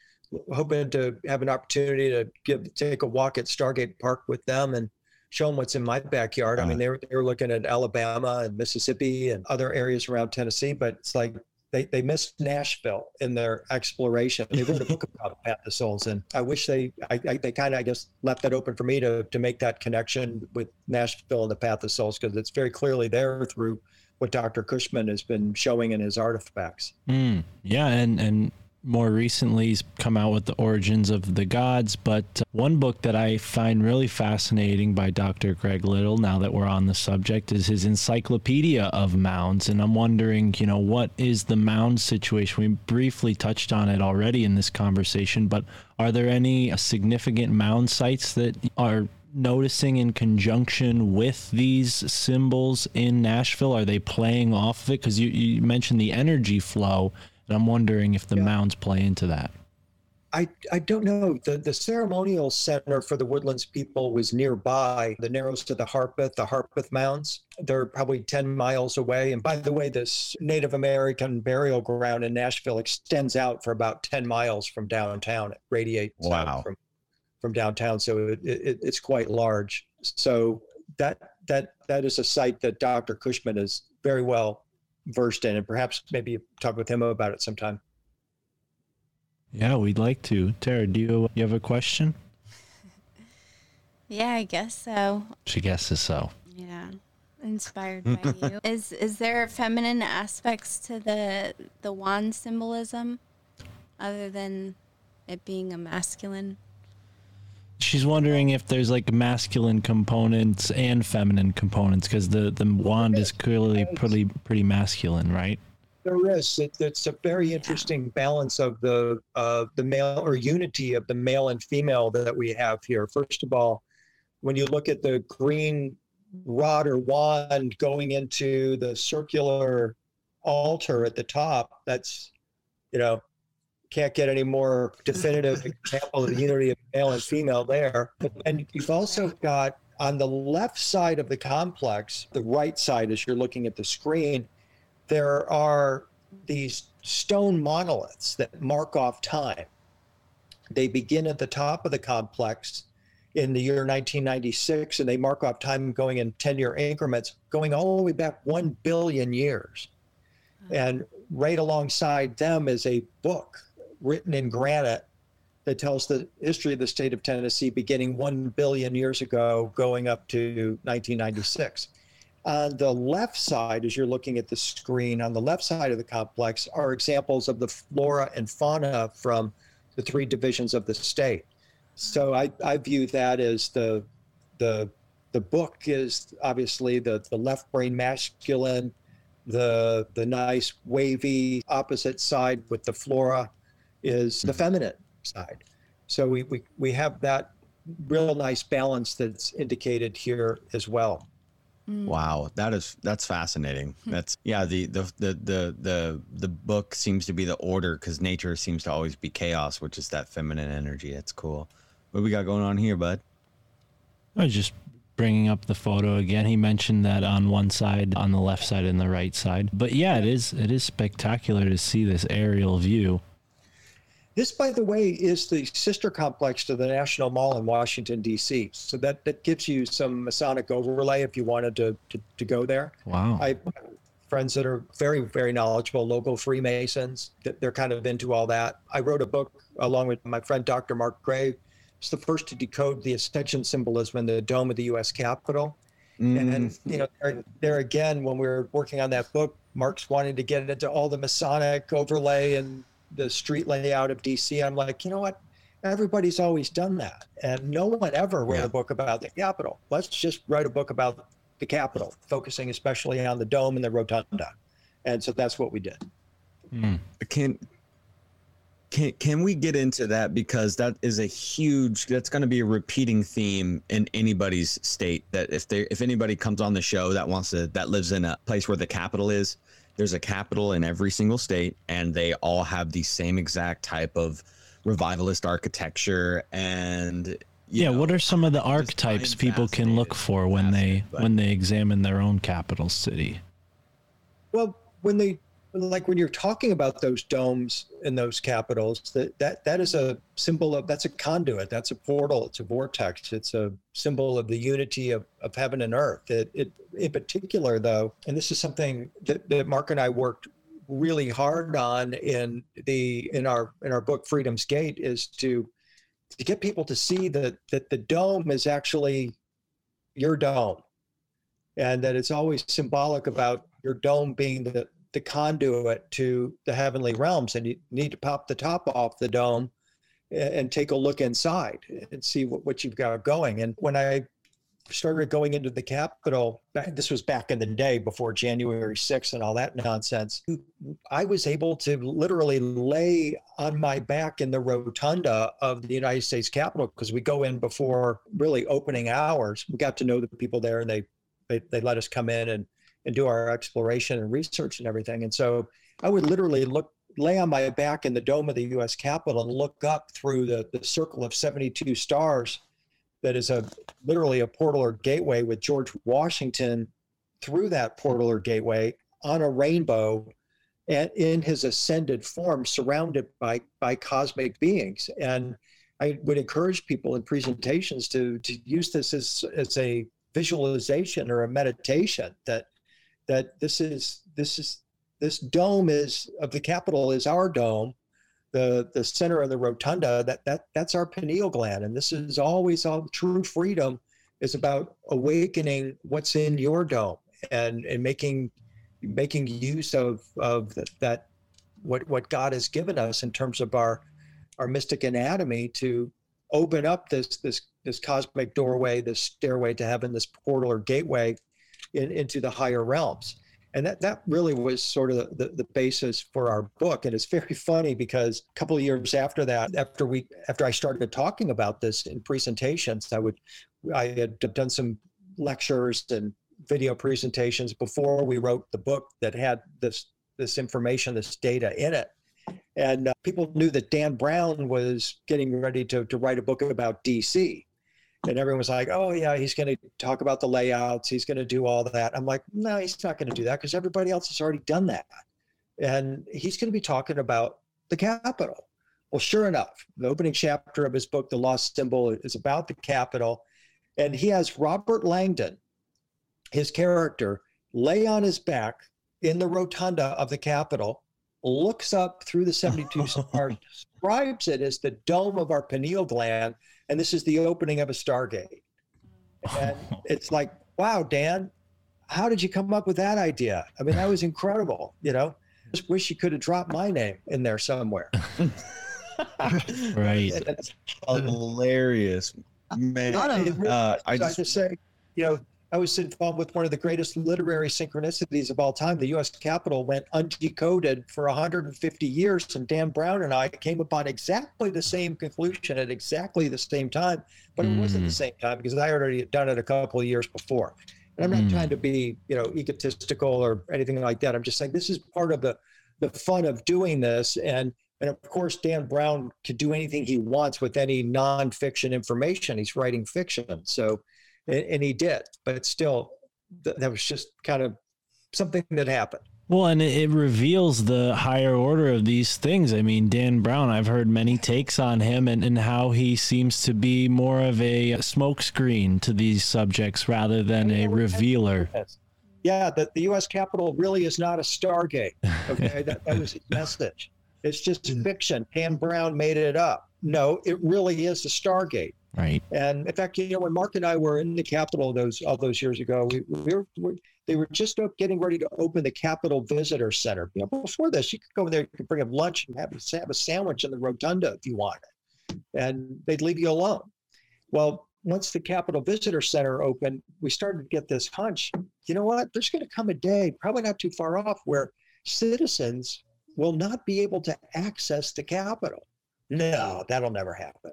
hoping to have an opportunity to give take a walk at Stargate Park with them and show them what's in my backyard. I mean, uh-huh. they were they were looking at Alabama and Mississippi and other areas around Tennessee, but it's like they, they missed Nashville in their exploration. They wrote a book about the Path of Souls, and I wish they I, I they kind of I guess left that open for me to to make that connection with Nashville and the Path of Souls because it's very clearly there through what Dr. Cushman has been showing in his artifacts. Mm, yeah, and and more recently he's come out with the origins of the gods but uh, one book that i find really fascinating by dr greg little now that we're on the subject is his encyclopedia of mounds and i'm wondering you know what is the mound situation we briefly touched on it already in this conversation but are there any significant mound sites that are noticing in conjunction with these symbols in Nashville? Are they playing off of it? Because you, you mentioned the energy flow and I'm wondering if the yeah. mounds play into that. I, I don't know. The, the ceremonial center for the Woodlands people was nearby, the Narrows to the Harpeth, the Harpeth Mounds. They're probably 10 miles away. And by the way, this Native American burial ground in Nashville extends out for about 10 miles from downtown. It radiates Wow. out from, from downtown. So it, it, it's quite large. So that, that, that is a site that Dr. Cushman is very well versed in. And perhaps maybe talk with him about it sometime. Yeah, we'd like to. Tara, do you, you have a question? Yeah, I guess so. She guesses so. Yeah. Inspired by you. Is is there feminine aspects to the the wand symbolism other than it being a masculine? She's wondering if there's like masculine components and feminine components because the, the wand is clearly pretty pretty masculine, right? There is. It, it's a very interesting balance of the uh, the male or unity of the male and female that we have here. First of all, when you look at the green rod or wand going into the circular altar at the top, that's you know can't get any more definitive example of the unity of male and female there. And you've also got on the left side of the complex, the right side as you're looking at the screen, there are these stone monoliths that mark off time. They begin at the top of the complex in the year 1996 and they mark off time going in 10 year increments, going all the way back 1 billion years. And right alongside them is a book written in granite that tells the history of the state of Tennessee beginning 1 billion years ago, going up to 1996. On the left side, as you're looking at the screen, on the left side of the complex are examples of the flora and fauna from the three divisions of the state. So I, I view that as the the the book is obviously the, the left brain masculine, the the nice wavy opposite side with the flora is the hmm. feminine side. So we, we, we have that real nice balance that's indicated here as well. Hmm. Wow, that is that's fascinating. Hmm. That's yeah. The the the the the the book seems to be the order because nature seems to always be chaos, which is that feminine energy. That's cool. What we got going on here, bud? I was just bringing up the photo again. He mentioned that on one side, on the left side, and the right side. But yeah, it is it is spectacular to see this aerial view. This, by the way, is the sister complex to the National Mall in Washington, D.C. So that, that gives you some Masonic overlay if you wanted to, to, to go there. Wow. I have friends that are very, very knowledgeable, local Freemasons, that they're kind of into all that. I wrote a book along with my friend Dr. Mark Gray. It's the first to decode the ascension symbolism in the dome of the U.S. Capitol. And, then, you know, there, there again, when we were working on that book, Mark's wanting to get into all the Masonic overlay and the street layout of DC. I'm like, you know what? Everybody's always done that. And no one ever wrote Yeah. a book about the Capitol. Let's just write a book about the Capitol, focusing especially on the dome and the rotunda. And so that's what we did. Hmm. Can can can we get into that because that is a huge that's going to be a repeating theme in anybody's state that if they if anybody comes on the show that wants to that lives in a place where the capital is there's a capital in every single state and they all have the same exact type of revivalist architecture and yeah, know, what are some of the archetypes people can look for when they but- when they examine their own capital city? Well, when they like when you're talking about those domes and those capitals, that that that is a symbol of that's a conduit, that's a portal, it's a vortex, it's a symbol of the unity of, of heaven and earth. It, it in particular though, and this is something that, that Mark and I worked really hard on in the in our in our book Freedom's Gate is to to get people to see that that the dome is actually your dome and that it's always symbolic about your dome being the, the conduit to the heavenly realms and you need to pop the top off the dome and take a look inside and see what, what you've got going. And when i started going into the capitol this was back in the day before january 6th and all that nonsense i was able to literally lay on my back in the rotunda of the united states capitol because we go in before really opening hours. We got to know the people there and they they, they let us come in and, and do our exploration and research and everything. And so I would literally look lay on my back in the dome of the U.S. Capitol and look up through the, the circle of 72 stars that is a literally a portal or gateway with George Washington through that portal or gateway on a rainbow and in his ascended form surrounded by by cosmic beings and i would encourage people in presentations to to use this as as a visualization or a meditation that that this is this is this dome is of the Capitol is our dome the the center of the rotunda that that that's our pineal gland. And this is always all true freedom is about awakening what's in your dome and and making making use of of that what what God has given us in terms of our our mystic anatomy to open up this this this cosmic doorway, this stairway to heaven, this portal or gateway in, into the higher realms. And that that really was sort of the, the, basis for our book. And it's very funny because a couple of years after that, after we after I started talking about this in presentations, I would I had done some lectures and video presentations before we wrote the book that had this this information, this data in it. And uh, people knew that Dan Brown was getting ready to, to write a book about DC. And everyone was like, oh, yeah, he's going to talk about the layouts. He's going to do all that. I'm like, no, he's not going to do that because everybody else has already done that. And he's going to be talking about the Capitol. Well, sure enough, the opening chapter of his book, The Lost Symbol, is about the Capitol. And he has Robert Langdon, his character lay on his back in the rotunda of the Capitol, looks up through the 72 stars, describes it as the dome of our pineal gland, and this is the opening of a stargate. And it's like, wow, Dan, how did you come up with that idea? I mean, that was incredible. You know, just wish you could have dropped my name in there somewhere. right. That's hilarious, man. Uh, I just, I just say, you know, I was involved with one of the greatest literary synchronicities of all time. The U.S. Capitol went undecoded for 150 years, and Dan Brown and I came upon exactly the same conclusion at exactly the same time, but it wasn't the mm. same time because I already done it a couple of years before. And I'm not mm. trying to be, you know, egotistical or anything like that. I'm just saying this is part of the the fun of doing this, and and of course, Dan Brown can do anything he wants with any nonfiction information. He's writing fiction, so and, and he did. But still, th- that was just kind of something that happened. Well, and it, reveals the higher order of these things. I mean, Dan Brown, I've heard many takes on him and, and how he seems to be more of a smokescreen to these subjects rather than a revealer. Yeah, that the U.S. Capitol really is not a Stargate. Okay, that, that was his message. It's just mm. fiction. Dan Brown made it up. No, it really is a Stargate. Right. And in fact, you know, when Mark and I were in the Capitol those all those years ago, we, we were we, they were just getting ready to open the Capitol Visitor Center. You know, before this, you could go in there, you could bring them lunch and have, have a sandwich in the rotunda if you wanted, and they'd leave you alone. Well, once the Capitol Visitor Center opened, we started to get this hunch. You know what? There's going to come a day, probably not too far off, where citizens will not be able to access the Capitol. No, that'll never happen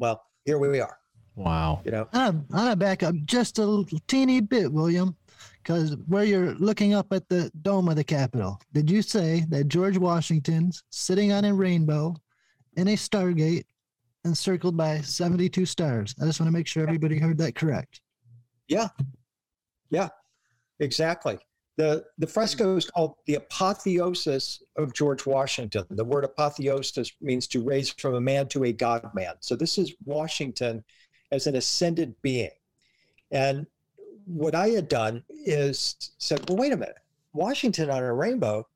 well, here we are. Wow. You know, I'm, I'm back up just a little teeny bit, William, because where you're looking up at the dome of the Capitol, did you say that George Washington's sitting on a rainbow in a stargate encircled by 72 stars? I just want to make sure everybody heard that correct. Yeah. Yeah, exactly. The, the fresco is called the apotheosis of George Washington. The word apotheosis means to raise from a man to a God man. So this is Washington as an ascended being. And what I had done is said, well, wait a minute, Washington on a rainbow,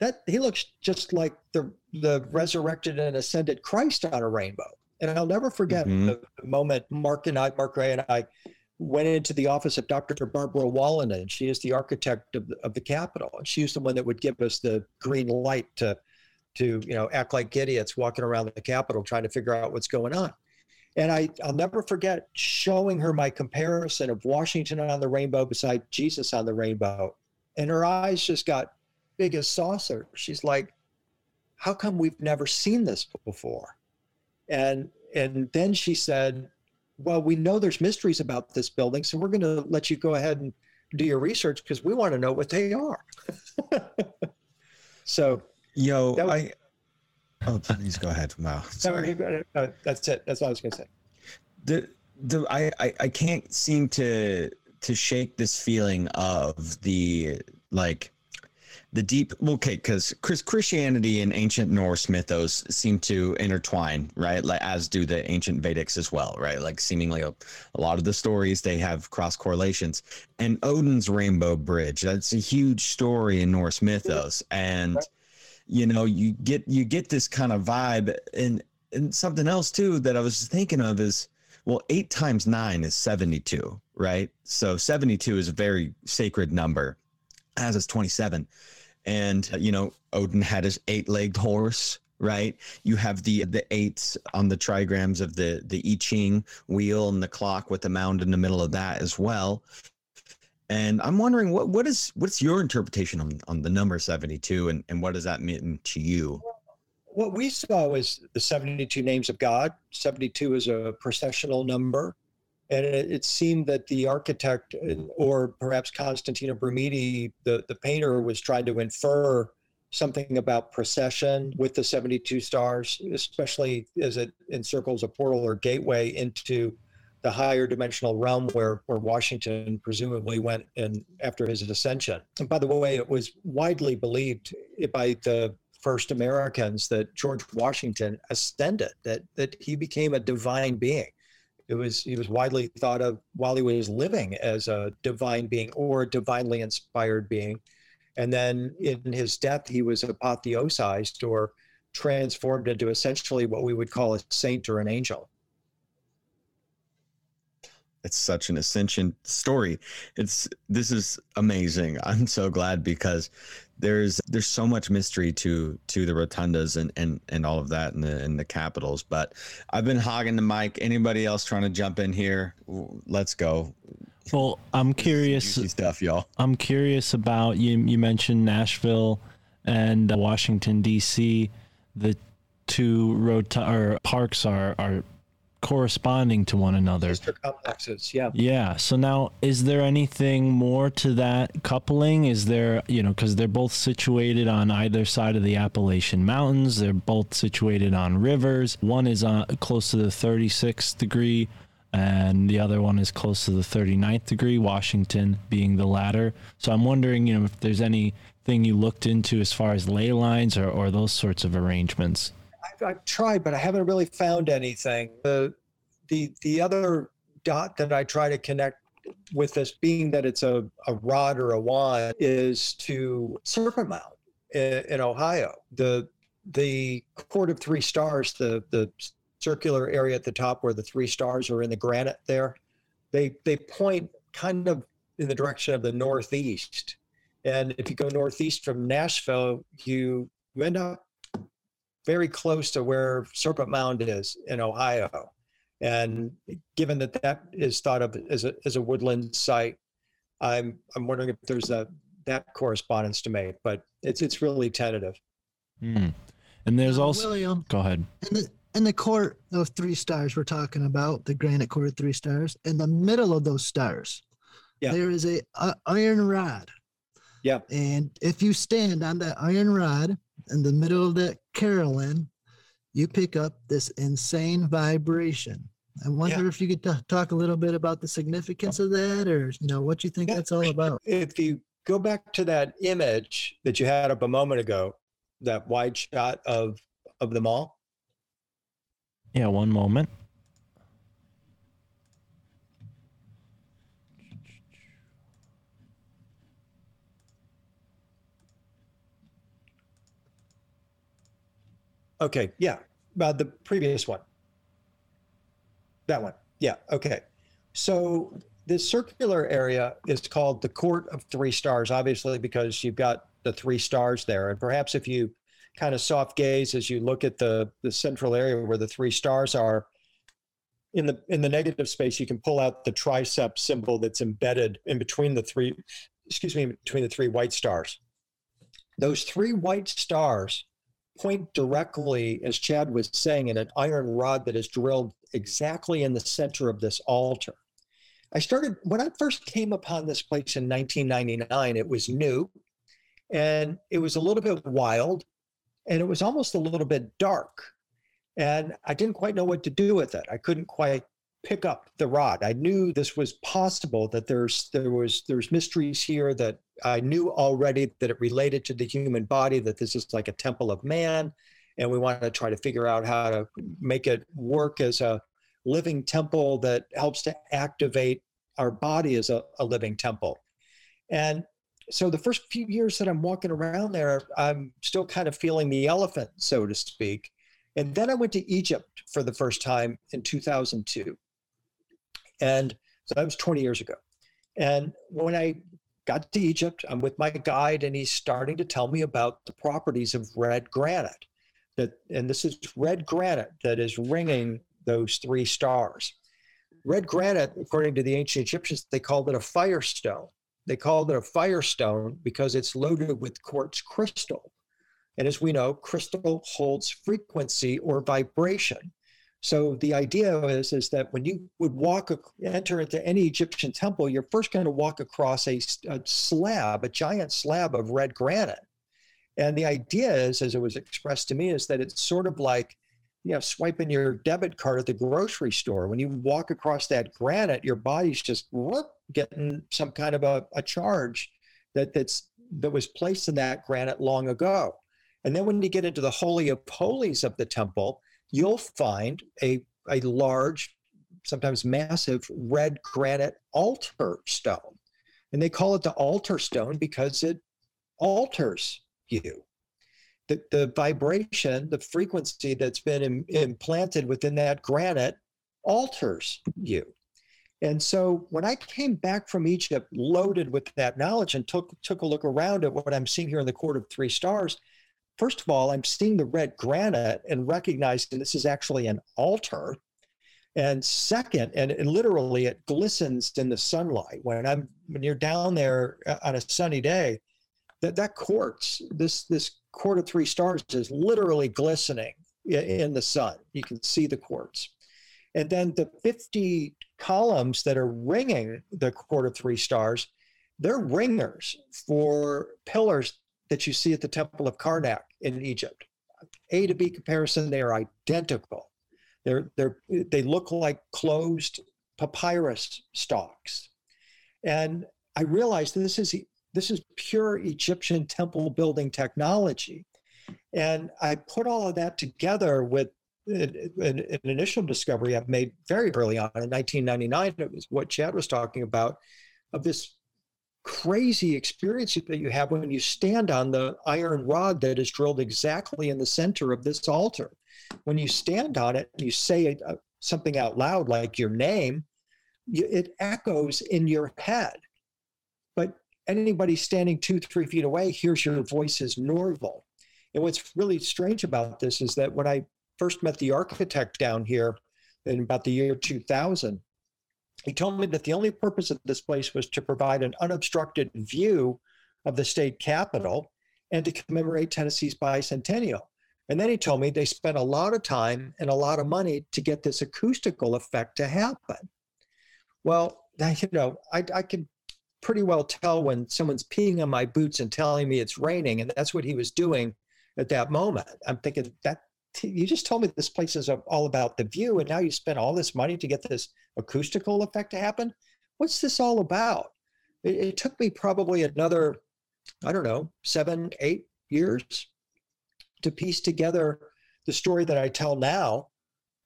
that he looks just like the the resurrected and ascended Christ on a rainbow. And I'll never forget mm-hmm. the, the moment Mark and I, Mark Gray and I went into the office of Dr. Barbara Wolanin. She is the architect of the, of the Capitol. And she's the one that would give us the green light to, to you know, act like idiots walking around the Capitol trying to figure out what's going on. And I, I'll never forget showing her my comparison of Washington on the rainbow beside Jesus on the rainbow. And her eyes just got big as saucer. She's like, how come we've never seen this before? And and then she said, well, we know there's mysteries about this building, so we're going to let you go ahead and do your research because we want to know what they are. so Yo, was- I. Oh, please go ahead. Sorry. No, no, that's it. That's what I was going to say. the the I, I I can't seem to to shake this feeling of the like the deep okay because Chris Christianity and ancient Norse mythos seem to intertwine right? Like as do the ancient Vedics as well right? Like seemingly a, a lot of the stories they have cross correlations. And Odin's rainbow bridge that's a huge story in Norse mythos. And you know you get you get this kind of vibe. And and something else too that I was thinking of is well, eight times nine is 72, right? So 72 is a very sacred number, as is 27. And, uh, you know, Odin had his eight legged horse, right? You have the the eights on the trigrams of the the I Ching wheel and the clock with the mound in the middle of that as well. And I'm wondering what what is what's your interpretation on, on the number 72 and, and what does that mean to you? What we saw was the 72 names of God. 72 is a precessional number. And it, it seemed that the architect, or perhaps Constantino Brumidi, the, the painter, was trying to infer something about precession with the 72 stars, especially as it encircles a portal or gateway into the higher dimensional realm where, where Washington presumably went in after his ascension. And by the way, it was widely believed by the first Americans that George Washington ascended, that that he became a divine being. It was he was widely thought of while he was living as a divine being or divinely inspired being. And then in his death, he was apotheosized or transformed into essentially what we would call a saint or an angel. It's such an ascension story it's this is amazing i'm so glad because there's there's so much mystery to to the rotundas and and and all of that in the in the capitals but i've been hogging the mic anybody else trying to jump in here let's go Well, I'm curious. Stuff y'all I'm curious about you. You mentioned Nashville and Washington D.C. The two road or parks are are corresponding to one another. Sister complexes, yeah. Yeah. So now, is there anything more to that coupling? Is there, you know, because they're both situated on either side of the Appalachian Mountains. They're both situated on rivers. One is on close to the 36th degree, and the other one is close to the 39th degree. Washington being the latter. So I'm wondering, you know, if there's anything you looked into as far as ley lines or, or those sorts of arrangements. I've, tried, but I haven't really found anything. The the the other dot that I try to connect with this, being that it's a, a rod or a wand, is to Serpent Mound in, in Ohio. The the court of three stars, the the circular area at the top where the three stars are in the granite there, they they point kind of in the direction of the northeast. And if you go northeast from Nashville, you you end up very close to where Serpent Mound is in Ohio. And given that that is thought of as a, as a woodland site, I'm I'm wondering if there's a that correspondence to make, but it's it's really tentative. Hmm. And there's Uh, also. William, Go ahead. And the in the court of three stars we're talking about, the granite court of three stars, in the middle of those stars, Yeah. there is a, a iron rod. Yeah. And if you stand on that iron rod in the middle of that carillon, you pick up this insane vibration. I wonder if you could t- talk a little bit about the significance of that, or you know what you think Yeah. that's all about. If you go back to that image that you had up a moment ago, that wide shot of of them all, Yeah, one moment. Okay, yeah, uh, the previous one. That one, yeah, okay. So this circular area is called the Court of Three Stars, obviously because you've got the three stars there, and perhaps if you kind of soft gaze as you look at the the central area where the three stars are, in the in the negative space, you can pull out the tricep symbol that's embedded in between the three, excuse me, between the three white stars. Those three white stars point directly, as Chad was saying, in an iron rod that is drilled exactly in the center of this altar. I started when I first came upon this place in 1999, it was new and it was a little bit wild. and it was almost a little bit dark. And I didn't quite know what to do with it. I couldn't quite pick up the rod. I knew this was possible that there's there was there's mysteries here that I knew already that it related to the human body that this is like a temple of man and we want to try to figure out how to make it work as a living temple that helps to activate our body as a, a living temple. And so the first few years that I'm walking around there, I'm still kind of feeling the elephant, so to speak. And then I went to Egypt for the first time in 2002. And so that was 20 years ago. And when I got to Egypt, I'm with my guide, and he's starting to tell me about the properties of red granite. That, and this is red granite that is ringing those three stars. Red granite, according to the ancient Egyptians, they called it a firestone. They called it a firestone because it's loaded with quartz crystal. And as we know, crystal holds frequency or vibration. So the idea is, is that when you would walk, enter into any Egyptian temple, you're first going to walk across a, a slab, a giant slab of red granite. And the idea is, as it was expressed to me, is that it's sort of like, you know, swiping your debit card at the grocery store. When you walk across that granite, your body's just whoop, getting some kind of a, a charge that that's that was placed in that granite long ago. And then when you get into the holy of holies of the temple, you'll find a, a large, sometimes massive red granite altar stone. And they call it the altar stone because it alters you. The, the vibration, the frequency that's been Im- implanted within that granite alters you. And so when I came back from Egypt loaded with that knowledge and took, took a look around at what I'm seeing here in the Court of Three Stars, first of all, I'm seeing the red granite and recognizing this is actually an altar. And second, and, and literally it glistens in the sunlight. When I'm when you're down there uh, on a sunny day, that that quartz, this this of three stars is literally glistening in the sun. You can see the quartz. And then the 50 columns that are ringing the court of three stars, they're ringers for pillars that you see at the Temple of Karnak in Egypt. A to B comparison, they are identical. They're, they're, they look like closed papyrus stalks. And I realized this is, this is pure Egyptian temple building technology. And I put all of that together with an, an, initial discovery I've made very early on in 1999. It was what Chad was talking about of this crazy experience that you have when you stand on the iron rod that is drilled exactly in the center of this altar. When you stand on it, you say uh, something out loud like your name, it echoes in your head. But anybody standing two, three feet away hears your voice as normal. And what's really strange about this is that when I first met the architect down here in about the year 2000, he told me that the only purpose of this place was to provide an unobstructed view of the state capitol and to commemorate Tennessee's bicentennial. And then he told me they spent a lot of time and a lot of money to get this acoustical effect to happen. Well, you know, I, I can pretty well tell when someone's peeing on my boots and telling me it's raining, and that's what he was doing at that moment. I'm thinking that you just told me this place is all about the view, and now you spent all this money to get this acoustical effect to happen. What's this all about? It, it took me probably another, I don't know, seven, eight years to piece together the story that I tell now,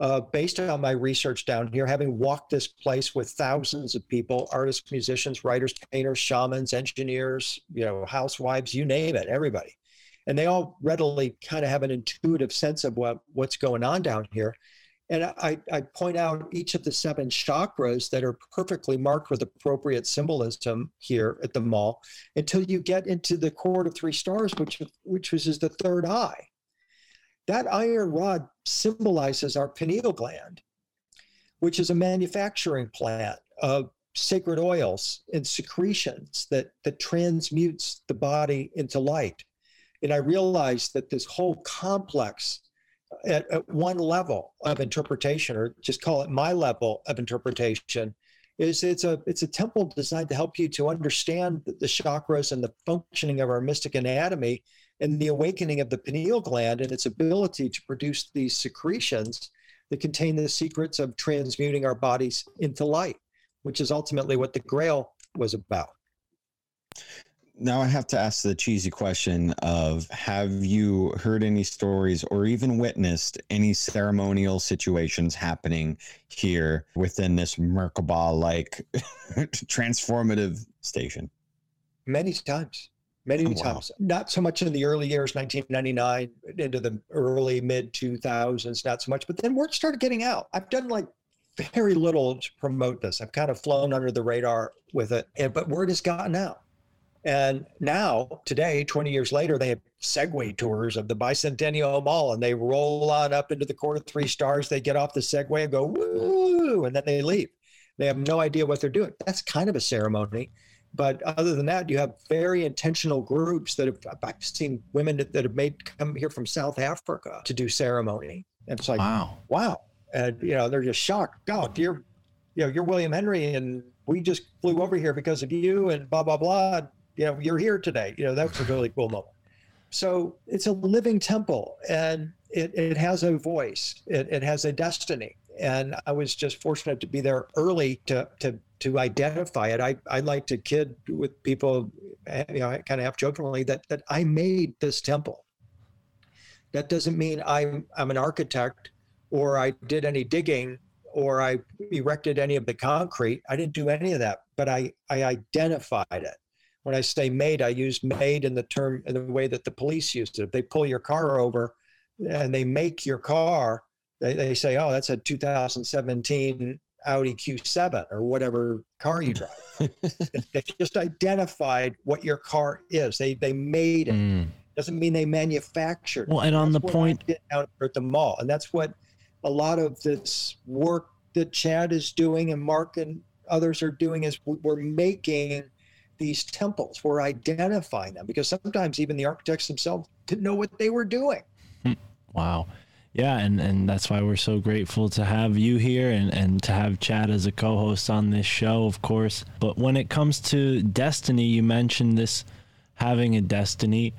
uh, based on my research down here, having walked this place with thousands of people artists, musicians, writers, painters, shamans, engineers, you know, housewives, you name it, everybody and they all readily kind of have an intuitive sense of what what's going on down here. And I, I point out each of the seven chakras that are perfectly marked with appropriate symbolism here at the mall until you get into the court of three stars, which which is the third eye. That iron rod symbolizes our pineal gland, which is a manufacturing plant of sacred oils and secretions that, that transmutes the body into light. And I realized that this whole complex uh, at, at, one level of interpretation, or just call it my level of interpretation, is it's a it's a temple designed to help you to understand the chakras and the functioning of our mystic anatomy and the awakening of the pineal gland and its ability to produce these secretions that contain the secrets of transmuting our bodies into light, which is ultimately what the Grail was about. Now I have to ask the cheesy question of have you heard any stories or even witnessed any ceremonial situations happening here within this Merkaba like transformative station? Many times. Many Oh, wow. times. Not so much in the early years, 1999 into the early mid 2000s, not so much. But then word started getting out. I've done like very little to promote this. I've kind of flown under the radar with it, but word has gotten out. And now, today, 20 years later, they have Segway tours of the Bicentennial Mall and they roll on up into the court of three stars. They get off the Segway and go, woo, and then they leave. They have no idea what they're doing. That's kind of a ceremony. But other than that, you have very intentional groups that have, I've seen women that, that have made come here from South Africa to do ceremony. And it's like, Wow. wow. And, you know, they're just shocked. God, you're, you know, you're William Henry and we just flew over here because of you and blah, blah, blah. You know, you're here today. You know, that's a really cool moment. So it's a living temple and it, it has a voice, it, it has a destiny. And I was just fortunate to be there early to, to, to identify it. I, I like to kid with people, you know, I kind of half jokingly that, that I made this temple. That doesn't mean I'm, I'm an architect or I did any digging or I erected any of the concrete. I didn't do any of that, but I, I identified it. When I say made, I use made in the term in the way that the police used it. If they pull your car over and they make your car, they, they say, oh, that's a 2017 Audi Q7 or whatever car you drive. they just identified what your car is. They they made it. Mm. Doesn't mean they manufactured. it. Well, and on That's the point- out at the mall, and that's what a lot of this work that Chad is doing and Mark and others are doing is we're making these temples. We're identifying them because sometimes even the architects themselves didn't know what they were doing. Hmm. Wow. Yeah, and, and that's why we're so grateful to have you here and, and to have Chad as a co host on this show, of course. But when it comes to destiny, you mentioned this having a destiny.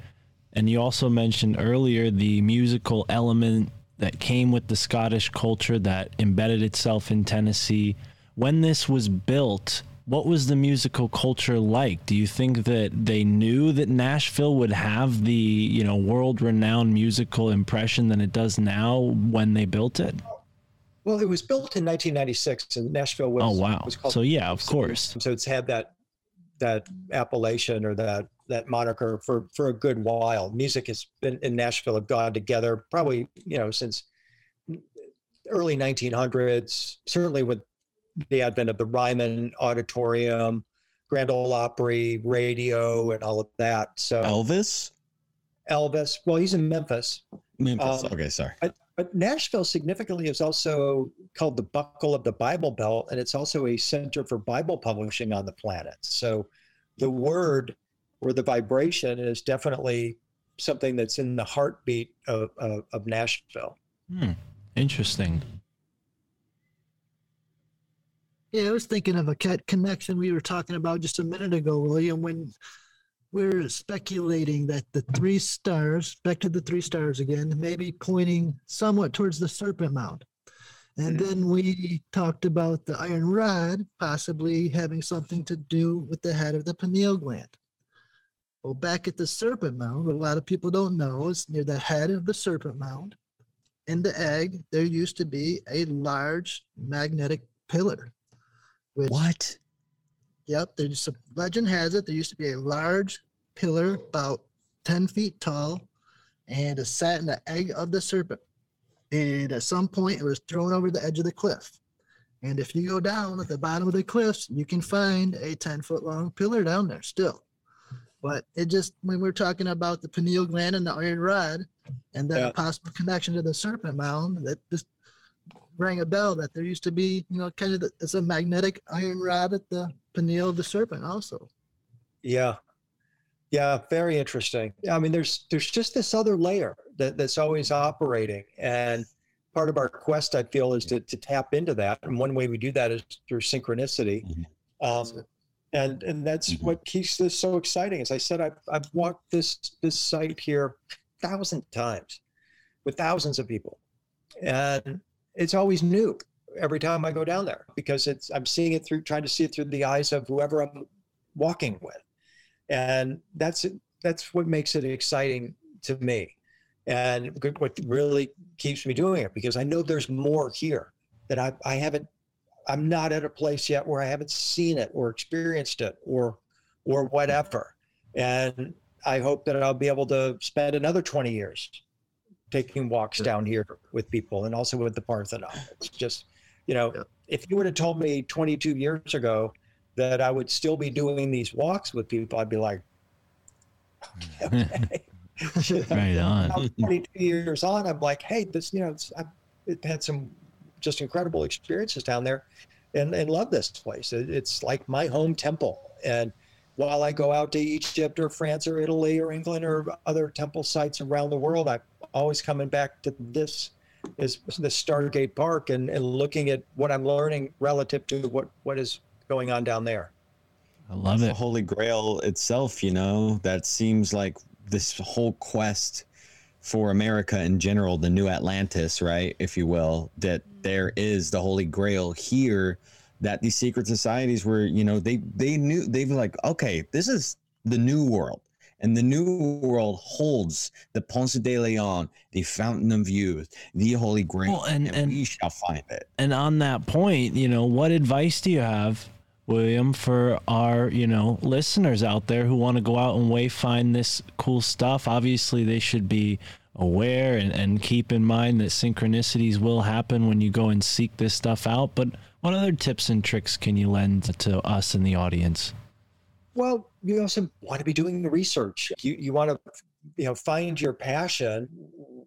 And you also mentioned earlier the musical element that came with the Scottish culture that embedded itself in Tennessee. When this was built, what was the musical culture like? Do you think that they knew that Nashville would have the, you know, world-renowned musical impression than it does now when they built it? Well, it was built in 1996, and Nashville was. Oh wow. was called So yeah, of course. So it's had that that appellation or that that moniker for for a good while. Music has been in Nashville have gone together probably you know since mm, early 1900s. Certainly with the advent of the Ryman Auditorium, Grand Ole Opry, radio, and all of that. So Elvis? Elvis, well, he's in Memphis. Memphis. Um, okay, sorry. But Nashville significantly is also called the buckle of the Bible Belt, and it's also a center for Bible publishing on the planet. So the word or the vibration is definitely something that's in the heartbeat of, of, of Nashville. Hmm. Interesting. Yeah, I was thinking of a cat connection we were talking about just a minute ago, William, when we're speculating that the three stars, back to the three stars again, maybe pointing somewhat towards the Serpent Mound. And hmm. then we talked about the iron rod possibly having something to do with the head of the pineal gland. Well, back at the Serpent Mound, what a lot of people don't know is near the head of the Serpent Mound, in the egg, there used to be a large magnetic pillar. Which, What? Yep, there's a legend has it there used to be a large pillar about 10 feet tall and it sat in the egg of the serpent. And at some point it was thrown over the edge of the cliff. And if you go down at the bottom of the cliffs, you can find a 10 foot long pillar down there still. But it just, when we're talking about the pineal gland and the iron rod and then Yeah. a possible connection to the serpent mound, that just rang a bell that there used to be, you know, kind of the, it's a magnetic iron rod at the pineal of the serpent also. Yeah. Yeah, very interesting. I mean, there's there's just this other layer that, that's always operating. And part of our quest, I feel, is to, to tap into that. And one way we do that is through synchronicity. Mhm. Um, and and that's Mhm. what keeps this so exciting. As I said, I've I've walked this this site here thousand times with thousands of people, and it's always new every time I go down there because it's I'm seeing it through trying to see it through the eyes of whoever I'm walking with, and that's that's what makes it exciting to me, and what really keeps me doing it because I know there's more here that I I haven't I'm not at a place yet where I haven't seen it or experienced it or or whatever. And I hope that I'll be able to spend another 20 years taking walks Yeah. down here with people and also with the Parthenon. It's just, you know, Yeah. if you would have told me 22 years ago that I would still be doing these walks with people, I'd be like, okay. Right on. Now, 22 years on, I'm like, hey, this, you know, it's, I've it had some just incredible experiences down there and, and love this place. It, it's like my home temple. And while I go out to Egypt or France or Italy or England or other temple sites around the world, I'm always coming back to this is the Stargate Park and, and looking at what I'm learning relative to what, what is going on down there. I love the it. Holy Grail itself, you know, that seems like this whole quest for America in general, the new Atlantis, right, if you will, that mm-hmm. there is the Holy Grail here, that these secret societies were, you know, they they knew they were like, okay, this is the new world. And the new world holds the Ponce de Leon, the Fountain of Youth, the Holy Grail, Well, and- and- we shall find it. And on that point, you know, what advice do you have, William, for our, you know, listeners out there who want to go out and wayfind this cool stuff? Obviously, they should be aware and, and keep in mind that synchronicities will happen when you go and seek this stuff out. But what other tips and tricks can you lend to us in the audience? Well, you also want to be doing the research. You you want to, you know, find your passion,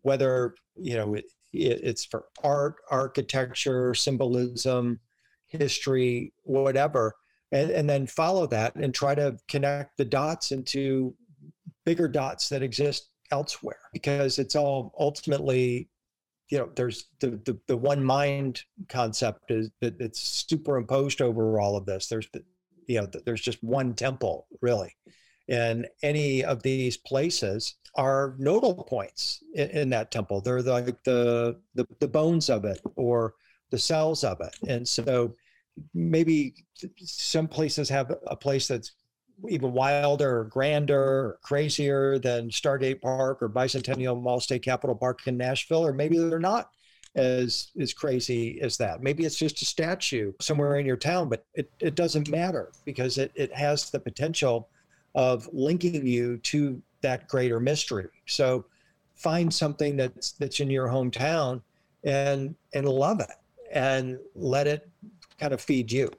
whether you know it, it, it's for art, architecture, symbolism, history, whatever, and and then follow that and try to connect the dots into bigger dots that exist elsewhere because it's all ultimately you know there's the, the the one mind concept is that it's superimposed over all of this there's the you know there's just one temple really. And any of these places are nodal points in, in that temple. They're like the, the the bones of it or the cells of it. And so maybe some places have a place that's even wilder or grander or crazier than Stargate Park or Bicentennial Mall State Capitol Park in Nashville, or maybe they're not as as crazy as that. Maybe it's just a statue somewhere in your town, but it, it doesn't matter because it, it has the potential of linking you to that greater mystery. So find something that's that's in your hometown and and love it and let it kind of feed you.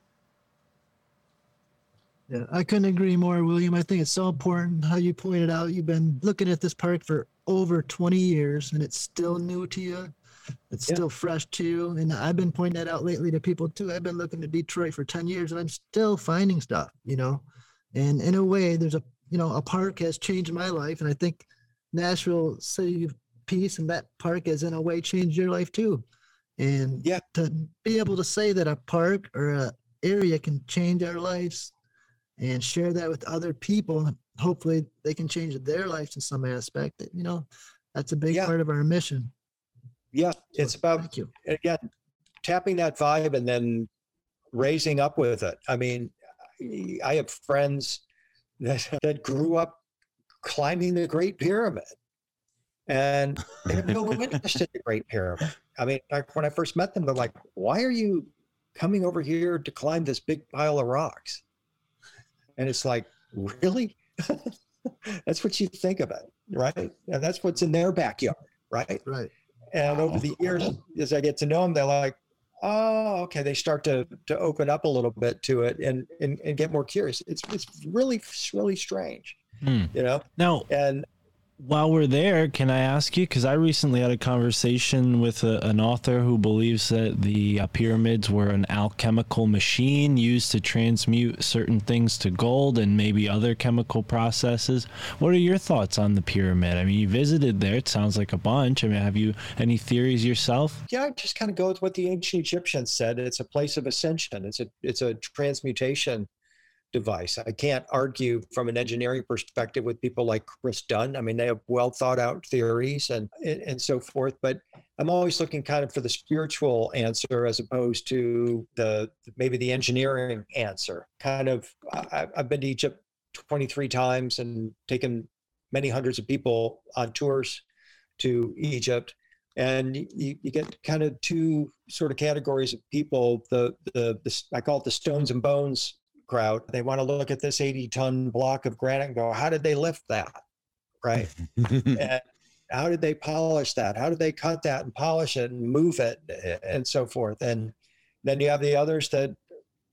Yeah, I couldn't agree more, William. I think it's so important how you pointed out you've been looking at this park for over 20 years and it's still new to you. It's Yeah. still fresh to you. And I've been pointing that out lately to people too. I've been looking at Detroit for 10 years and I'm still finding stuff, you know. And in a way, there's a you know, a park has changed my life. And I think Nashville City of Peace and that park has in a way changed your life too. And Yeah. to be able to say that a park or a area can change our lives and share that with other people hopefully they can change their lives in some aspect you know that's a big Yeah. part of our mission Yeah, it's about thank you. again tapping that vibe and then raising up with it. I mean i have friends that, that grew up climbing the great pyramid and they have no interest in the great pyramid. I mean when i first met them they're like why are you coming over here to climb this big pile of rocks? And it's like really? That's what you think of it right? And that's what's in their backyard right? Right and over the years, as I get to know them, they're like, oh, okay. They start to to open up a little bit to it and and, and get more curious. It's it's really really strange, Hmm. you know. Now, And while we're there, can I ask you? Because I recently had a conversation with a, an author who believes that the uh, pyramids were an alchemical machine used to transmute certain things to gold and maybe other chemical processes. What are your thoughts on the pyramid? I mean, you visited there. It sounds like a bunch. I mean, have you any theories yourself? yeah, I just kind of go with what the ancient Egyptians said. It's a place of ascension. It's a it's a transmutation device. I can't argue from an engineering perspective with people like Chris Dunn. I mean, they have well thought out theories and, and, and so forth. But I'm always looking kind of for the spiritual answer as opposed to the maybe the engineering answer. Kind of, I, I've been to Egypt 23 times and taken many hundreds of people on tours to Egypt. And you, you get kind of two sort of categories of people. The, the, the I call it the stones and bones crowd. They want to look at this 80 ton block of granite and go, how did they lift that? Right. and how did they polish that? How did they cut that and polish it and move it and so forth? And then you have the others that,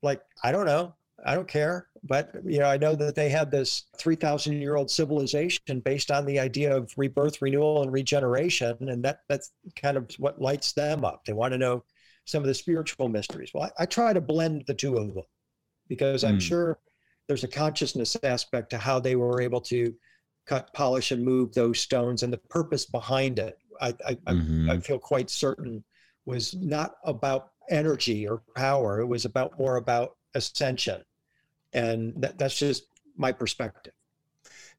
like, I don't know. I don't care. But you know, I know that they had this 3,000 year old civilization based on the idea of rebirth, renewal, and regeneration, and that that's kind of what lights them up. They want to know some of the spiritual mysteries. Well, I, I try to blend the two of them because I'm mm. sure there's a consciousness aspect to how they were able to cut, polish, and move those stones, and the purpose behind it. I I, mm-hmm. I, I feel quite certain was not about energy or power. It was about more about ascension and that, that's just my perspective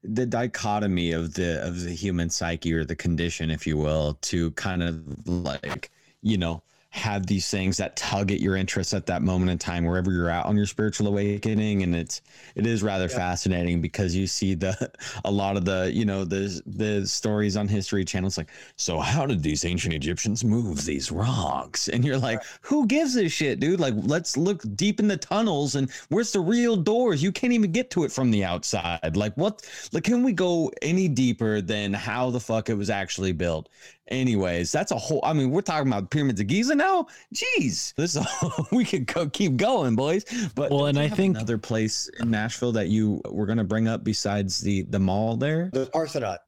the dichotomy of the of the human psyche or the condition if you will to kind of like you know have these things that tug at your interest at that moment in time wherever you're at on your spiritual awakening. And it's it is rather yeah. fascinating because you see the a lot of the you know the the stories on history channels like so how did these ancient egyptians move these rocks? And you're like who gives a shit dude? Like let's look deep in the tunnels and where's the real doors? You can't even get to it from the outside. Like what like can we go any deeper than how the fuck it was actually built Anyways, that's a whole. I mean, we're talking about pyramids of Giza now. Jeez, this we could go, keep going, boys. But well, and I think another place in Nashville that you were going to bring up besides the the mall there, the Parthenon.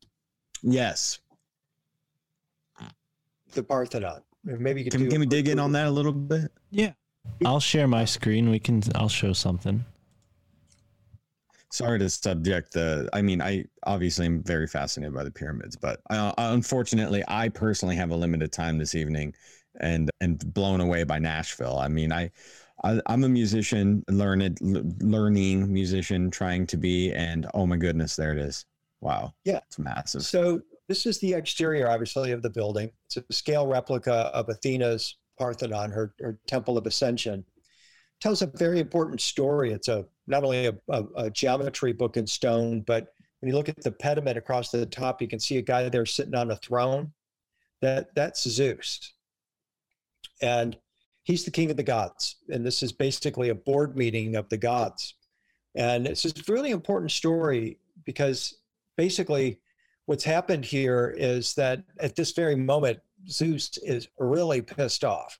Yes, the Parthenon. Maybe you can, can, can we dig in on that a little bit? Yeah, I'll share my screen. We can. I'll show something sorry to subject the i mean i obviously am very fascinated by the pyramids but uh, unfortunately i personally have a limited time this evening and and blown away by nashville. I mean i, I am a musician learned learning musician trying to be and oh my goodness there it is. Wow. Yeah. It's massive. So this is the exterior obviously of the building. It's a scale replica of athena's parthenon her, her temple of ascension. Tells a very important story. It's a not only a, a, a, geometry book in stone, but when you look at the pediment across the top, you can see a guy there sitting on a throne. That that's Zeus, and he's the king of the gods. And this is basically a board meeting of the gods. And it's a really important story because basically what's happened here is that at this very moment, Zeus is really pissed off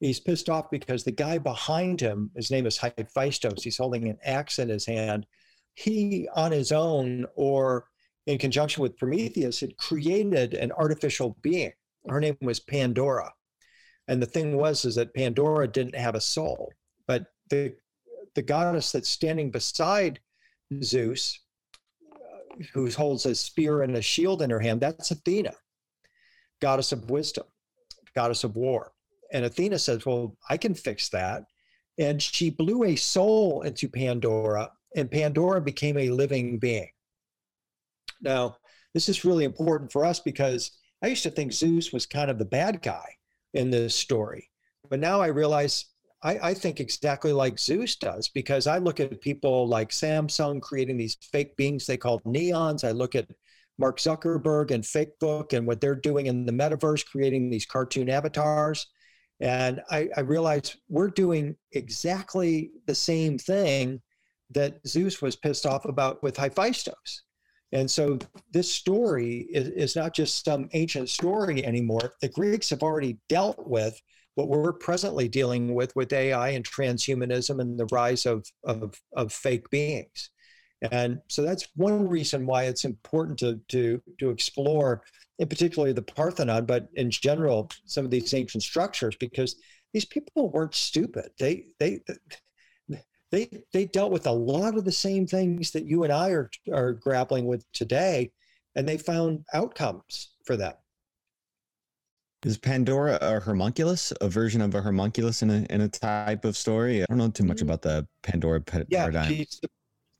He's pissed off because the guy behind him, his name is Hephaestus, he's holding an axe in his hand. He, on his own or in conjunction with Prometheus, had created an artificial being. Her name was Pandora. And the thing was is that Pandora didn't have a soul, but the the goddess that's standing beside Zeus, uh, who holds a spear and a shield in her hand, that's Athena, goddess of wisdom, goddess of war. And Athena says, Well, I can fix that. And she blew a soul into Pandora, and Pandora became a living being. Now, this is really important for us because I used to think Zeus was kind of the bad guy in this story. But now I realize I, I, think exactly like Zeus does because I look at people like Samsung creating these fake beings they called neons. I look at Mark Zuckerberg and Facebook and what they're doing in the metaverse, creating these cartoon avatars. And I, I realized we're doing exactly the same thing that Zeus was pissed off about with Hephaestus. And so this story is, is not just some ancient story anymore. The Greeks have already dealt with what we're presently dealing with with AI and transhumanism and the rise of, of, of fake beings. And so that's one reason why it's important to, to, to explore in particular the Parthenon, but in general, some of these ancient structures, because these people weren't stupid. They they they they dealt with a lot of the same things that you and I are are grappling with today, and they found outcomes for them. Is Pandora a homunculus, a version of a homunculus in a in a type of story? I don't know too much Mhm. about the Pandora pa- Yeah, paradigm. she's the,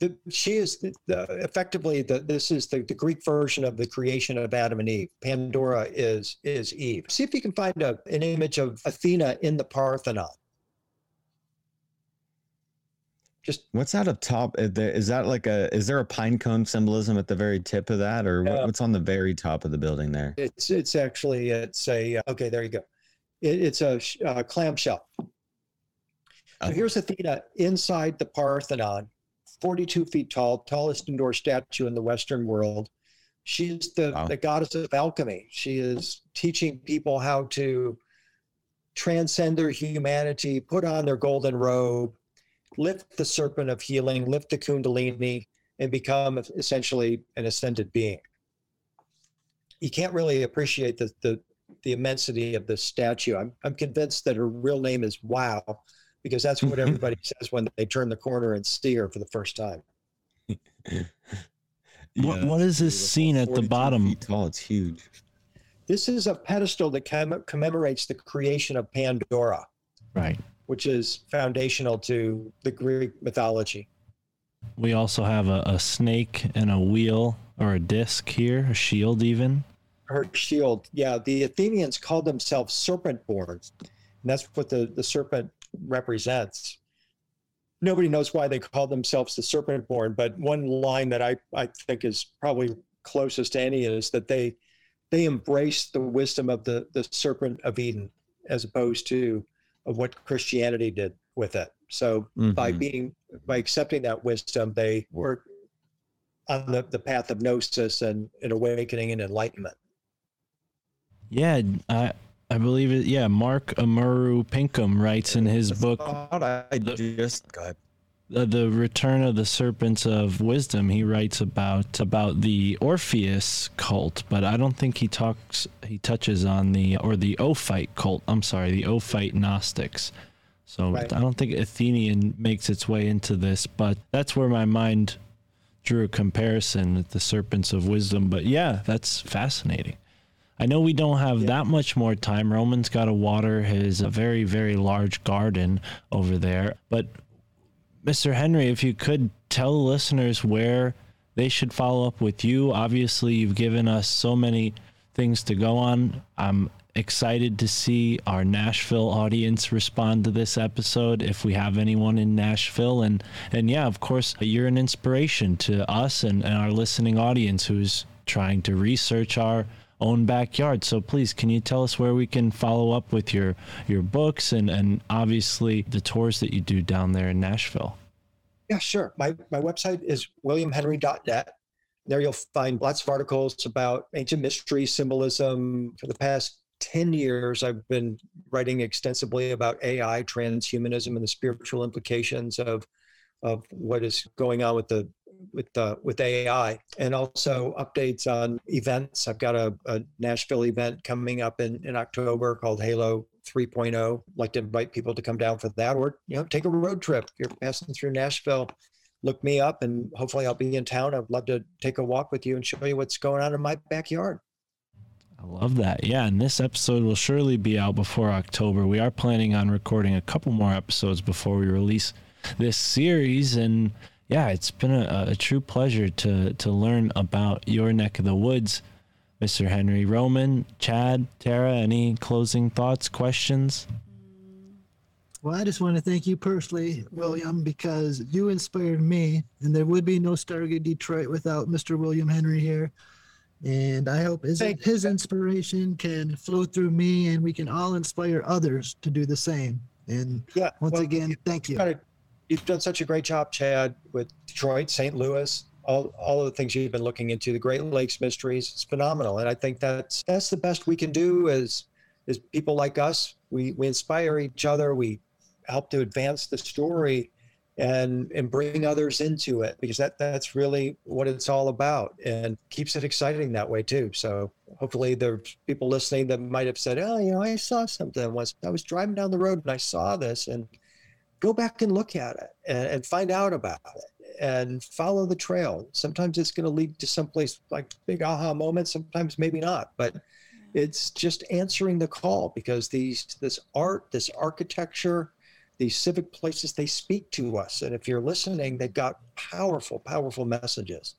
the, she is effectively the this is the, the Greek version of the creation of Adam and Eve. Pandora is is Eve. See if you can find a, an image of Athena in the Parthenon. Just What's that up top? Is that like a is there a pine cone symbolism at the very tip of that, or what, Yeah. what's on the very top of the building there? it's it's actually it's a okay there you go. It, it's a uh, clamshell. So Okay. here's Athena inside the Parthenon, 42 feet tall, tallest indoor statue in the Western world. She's the, Wow. the goddess of alchemy. She is teaching people how to transcend their humanity, put on their golden robe, lift the serpent of healing, lift the Kundalini, and become essentially an ascended being. You can't really appreciate the, the, the immensity of this statue. I'm, I'm convinced that her real name is Wow because that's what everybody says when they turn the corner and see her for the first time. What- what is this scene at the bottom? feet tall. It's huge. This is a pedestal that comm- commemorates the creation of Pandora, Right. which is foundational to the Greek mythology. We also have a, a snake and a wheel or a disc here, a shield even. Her shield, yeah, the Athenians called themselves serpent born, and that's what the, the serpent represents. Nobody knows why they call themselves the serpent born, but one line that I, I think is probably closest to any is that they they embrace the wisdom of the, the serpent of Eden as opposed to of what Christianity did with it. So by Mhm. being by accepting that wisdom, they were on the, the path of gnosis and, and awakening and enlightenment. Yeah, I I believe it. Yeah, Mark Amaru Pinkham writes in his book I just go ahead. uh, the return of the serpents of wisdom he writes about about the orpheus cult but i don't think he talks he touches on the or the ophite cult i'm sorry the ophite gnostics so Right. i don't think athenian makes its way into this but that's where my mind drew a comparison with the serpents of wisdom but yeah that's fascinating I know we don't have Yeah. that much more time. Roman's got to water his very, very large garden over there. But Mr. Henry, if you could tell the listeners where they should follow up with you. Obviously, you've given us so many things to go on. I'm excited to see our Nashville audience respond to this episode if we have anyone in Nashville and and yeah, of course, you're an inspiration to us and, and our listening audience who's trying to research our own backyard. So please, can you tell us where we can follow up with your your books and and obviously the tours that you do down there in Nashville? Yeah, sure. My my website is williamhenry.net. There you'll find lots of articles about ancient mystery symbolism. For the past 10 years, I've been writing extensively about AI, transhumanism, and the spiritual implications of of what is going on with the with the with AI, and also updates on events. I've got a, a Nashville event coming up in, in October called Halo 3.0. I'd like to invite people to come down for that, or you know, take a road trip. If you're passing through Nashville, look me up, and hopefully I'll be in town. I'd love to take a walk with you and show you what's going on in my backyard. I love that. Yeah, and this episode will surely be out before October. We are planning on recording a couple more episodes before we release this series and yeah, it's been a, a true pleasure to to learn about your neck of the woods, Mr. Henry Roman, Chad, Tara. Any closing thoughts, questions? Well, I just want to thank you personally, William, because you inspired me, and there would be no Stargate Detroit without Mr. William Henry here. And I hope his, his inspiration can flow through me, and we can all inspire others to do the same. And Yeah. once well, again, thank you. You've done, a, you've done such a great job, Chad, with Detroit, St. Louis, all, all of the things you've been looking into, the Great Lakes mysteries. It's phenomenal. And I think that's that's the best we can do as as people like us. We we inspire each other. We help to advance the story and and bring others into it because that that's really what it's all about and keeps it exciting that way too. So hopefully there's people listening that might have said, Oh, you know, I saw something once I was driving down the road and I saw this and go back and look at it and, and find out about it and follow the trail. Sometimes it's going to lead to someplace like big aha moments. Sometimes maybe not, but it's just answering the call because these this art, this architecture, these civic places, they speak to us. And if you're listening, they've got powerful, powerful messages.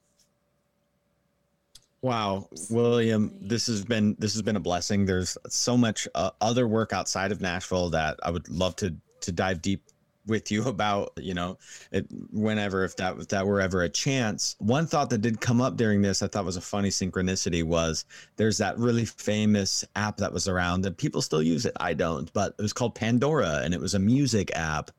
Wow, William, this has been this has been a blessing. There's so much uh, other work outside of Nashville that I would love to to dive deep with you about you know it, whenever if that if that were ever a chance. One thought that did come up during this i thought was a funny synchronicity was there's that really famous app that was around and people still use it. I don't but it was called pandora and it was a music app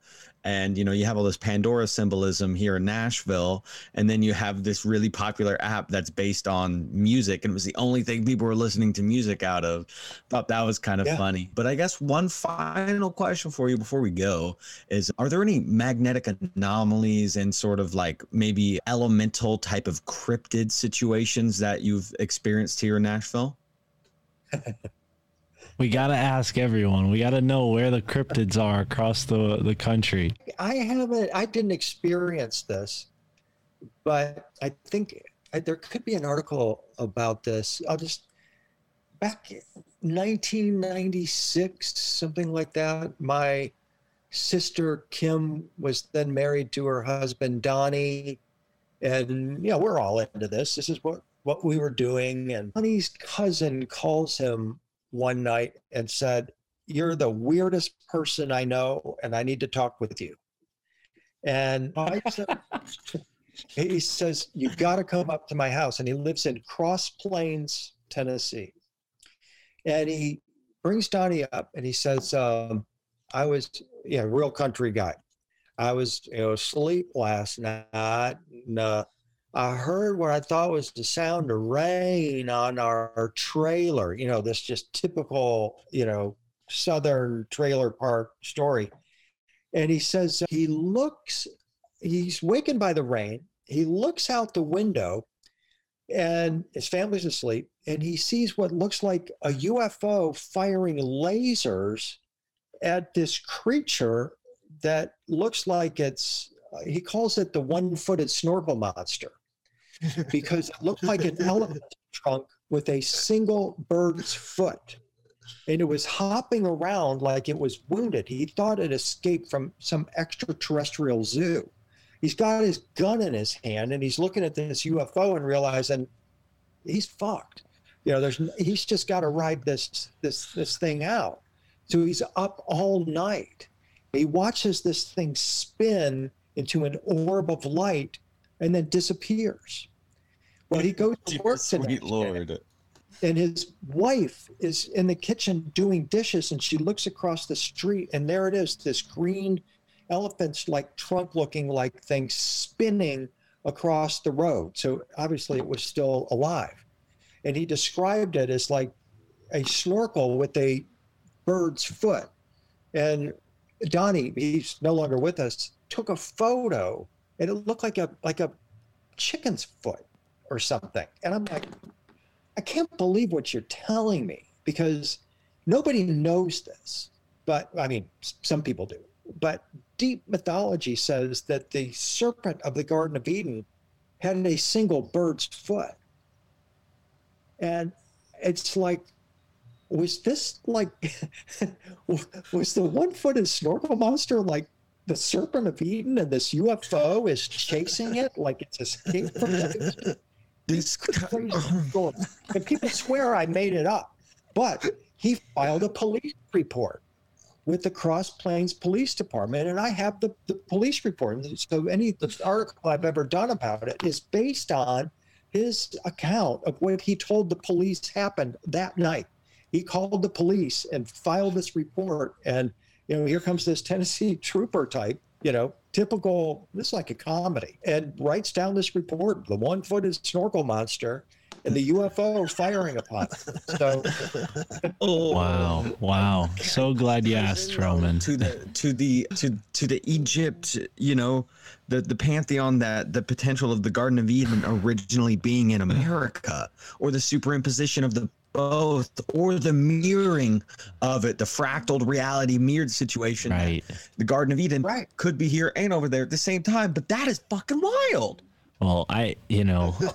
and you know you have all this pandora symbolism here in nashville and then you have this really popular app that's based on music and it was the only thing people were listening to music out of. Thought that was kind of yeah. funny. But i guess one final question for you before we go is are there any magnetic anomalies and sort of like maybe elemental type of cryptid situations that you've experienced here in nashville We gotta ask everyone. We gotta know where the cryptids are across the the country. I haven't. I didn't experience this, but I think there could be an article about this. I'll just back 1996, something like that. My sister Kim was then married to her husband Donnie, and yeah, we're all into this. This is what what we were doing. And Donnie's cousin calls him one night and said, You're the weirdest person I know, and I need to talk with you. And I said, he says, You've got to come up to my house. And he lives in Cross Plains, Tennessee. And he brings Donnie up and he says, um, I was, yeah, real country guy. I was, you know, asleep last night. And, uh, I heard what I thought was the sound of rain on our trailer. You know, this just typical, you know, Southern trailer park story. And he says uh, he looks, he's wakened by the rain. He looks out the window and his family's asleep and he sees what looks like a UFO firing lasers at this creature that looks like it's he calls it the one-footed snorkel monster because it looked like an elephant trunk with a single bird's foot. And it was hopping around like it was wounded. He thought it escaped from some extraterrestrial zoo. He's got his gun in his hand and he's looking at this UFO and realizing he's fucked. You know, there's he's just got to ride this this this thing out. So he's up all night. He watches this thing spin into an orb of light and then disappears. Well, he goes to work Sweet Lord. And his wife is in the kitchen doing dishes, and she looks across the street, and there it is, this green elephant's like trunk looking like thing spinning across the road. So obviously it was still alive. And he described it as like a snorkel with a bird's foot. And Donnie, he's no longer with us, took a photo and it looked like a like a chicken's foot or something. And I'm like, I can't believe what you're telling me because nobody knows this. But I mean, some people do. But deep mythology says that the serpent of the Garden of Eden had a single bird's foot. And it's like, was this like, was the one footed snorkel monster like the serpent of Eden and this UFO is chasing it like it's escaped from it? This oh and people swear I made it up, but he filed a police report with the Cross Plains Police Department, and I have the, the police report. So any the article I've ever done about it is based on his account of what he told the police happened that night. He called the police and filed this report, and you know here comes this Tennessee trooper type, you know, typical, this is like a comedy, and writes down this report the one footed snorkel monster and the UFO firing upon it. So, oh. wow, wow! So glad you asked, Roman. To the to the to to the Egypt, you know, the the pantheon that the potential of the Garden of Eden originally being in America, or the superimposition of the both or the mirroring of it the fractal reality mirrored situation right the garden of eden right. could be here and over there at the same time but that is fucking wild well i you know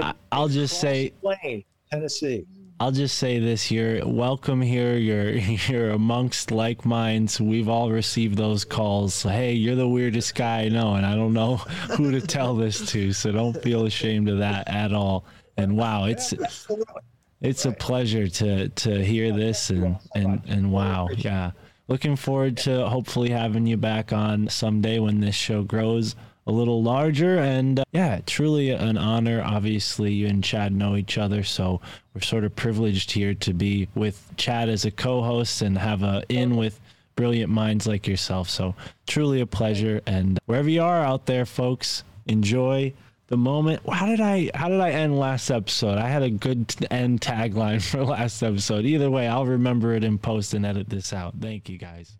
I, will just say Plain, tennessee I'll just say this: you're welcome here. You're you're amongst like minds. We've all received those calls. Hey, you're the weirdest guy I know, and I don't know who to tell this to. So don't feel ashamed of that at all. And wow, it's it's a pleasure to to hear this and and and wow, yeah. Looking forward to hopefully having you back on someday when this show grows a little larger. And uh, yeah, truly an honor. Obviously, you and Chad know each other, so we're sort of privileged here to be with Chad as a co-host and have a in with brilliant minds like yourself. So truly a pleasure. And wherever you are out there, folks, enjoy the moment. How did I how did I end last episode? I had a good end tagline for last episode. Either way, I'll remember it in post and edit this out. Thank you guys.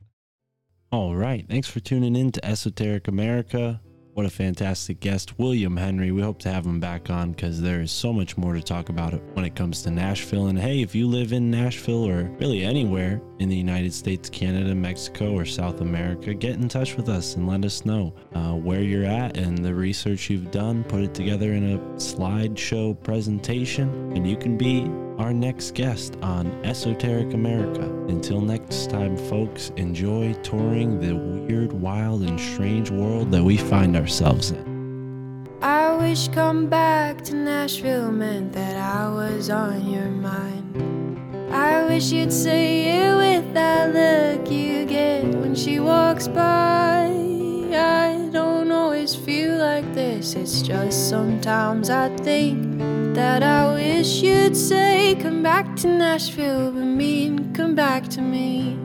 All right. Thanks for tuning in to Esoteric America. What a fantastic guest, William Henry. We hope to have him back on because there is so much more to talk about when it comes to Nashville. And hey, if you live in Nashville or really anywhere in the United States, Canada, Mexico, or South America, get in touch with us and let us know uh, where you're at and the research you've done. Put it together in a slideshow presentation, and you can be our next guest on Esoteric America. Until next time, folks, enjoy touring the weird, wild, and strange world that we find ourselves in. I wish come back to Nashville meant that I was on your mind. I wish you'd say it with that look you get when she walks by. I don't always feel like this, it's just sometimes I think that I wish you'd say, Come back to Nashville, but mean, come back to me.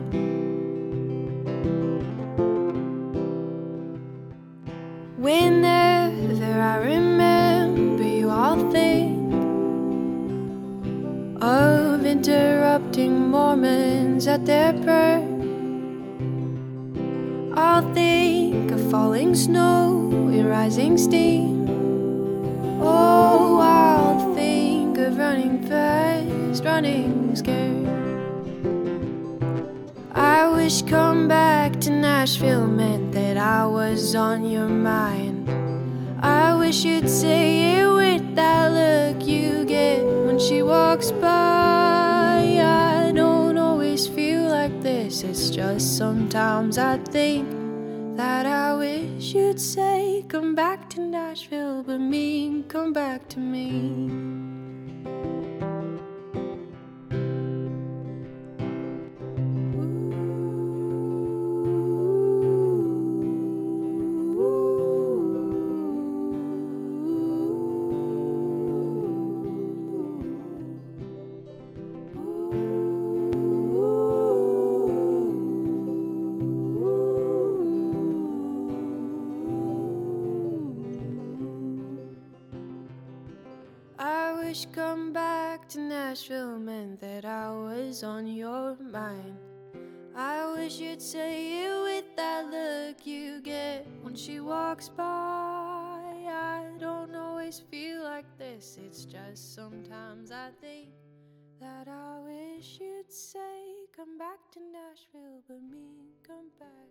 Whenever I remember you, I'll think of interrupting Mormons at their prayer. I'll think of falling snow and rising steam. Oh, I'll think of running fast, running scared. I wish come back to Nashville meant that I was on your mind. I wish you'd say it with that look you get when she walks by. I don't always feel like this, it's just sometimes I think that I wish you'd say, Come back to Nashville, but mean, come back to me. That I was on your mind. I wish you'd say it with that look you get when she walks by. I don't always feel like this, it's just sometimes I think that I wish you'd say, Come back to Nashville, but me, come back.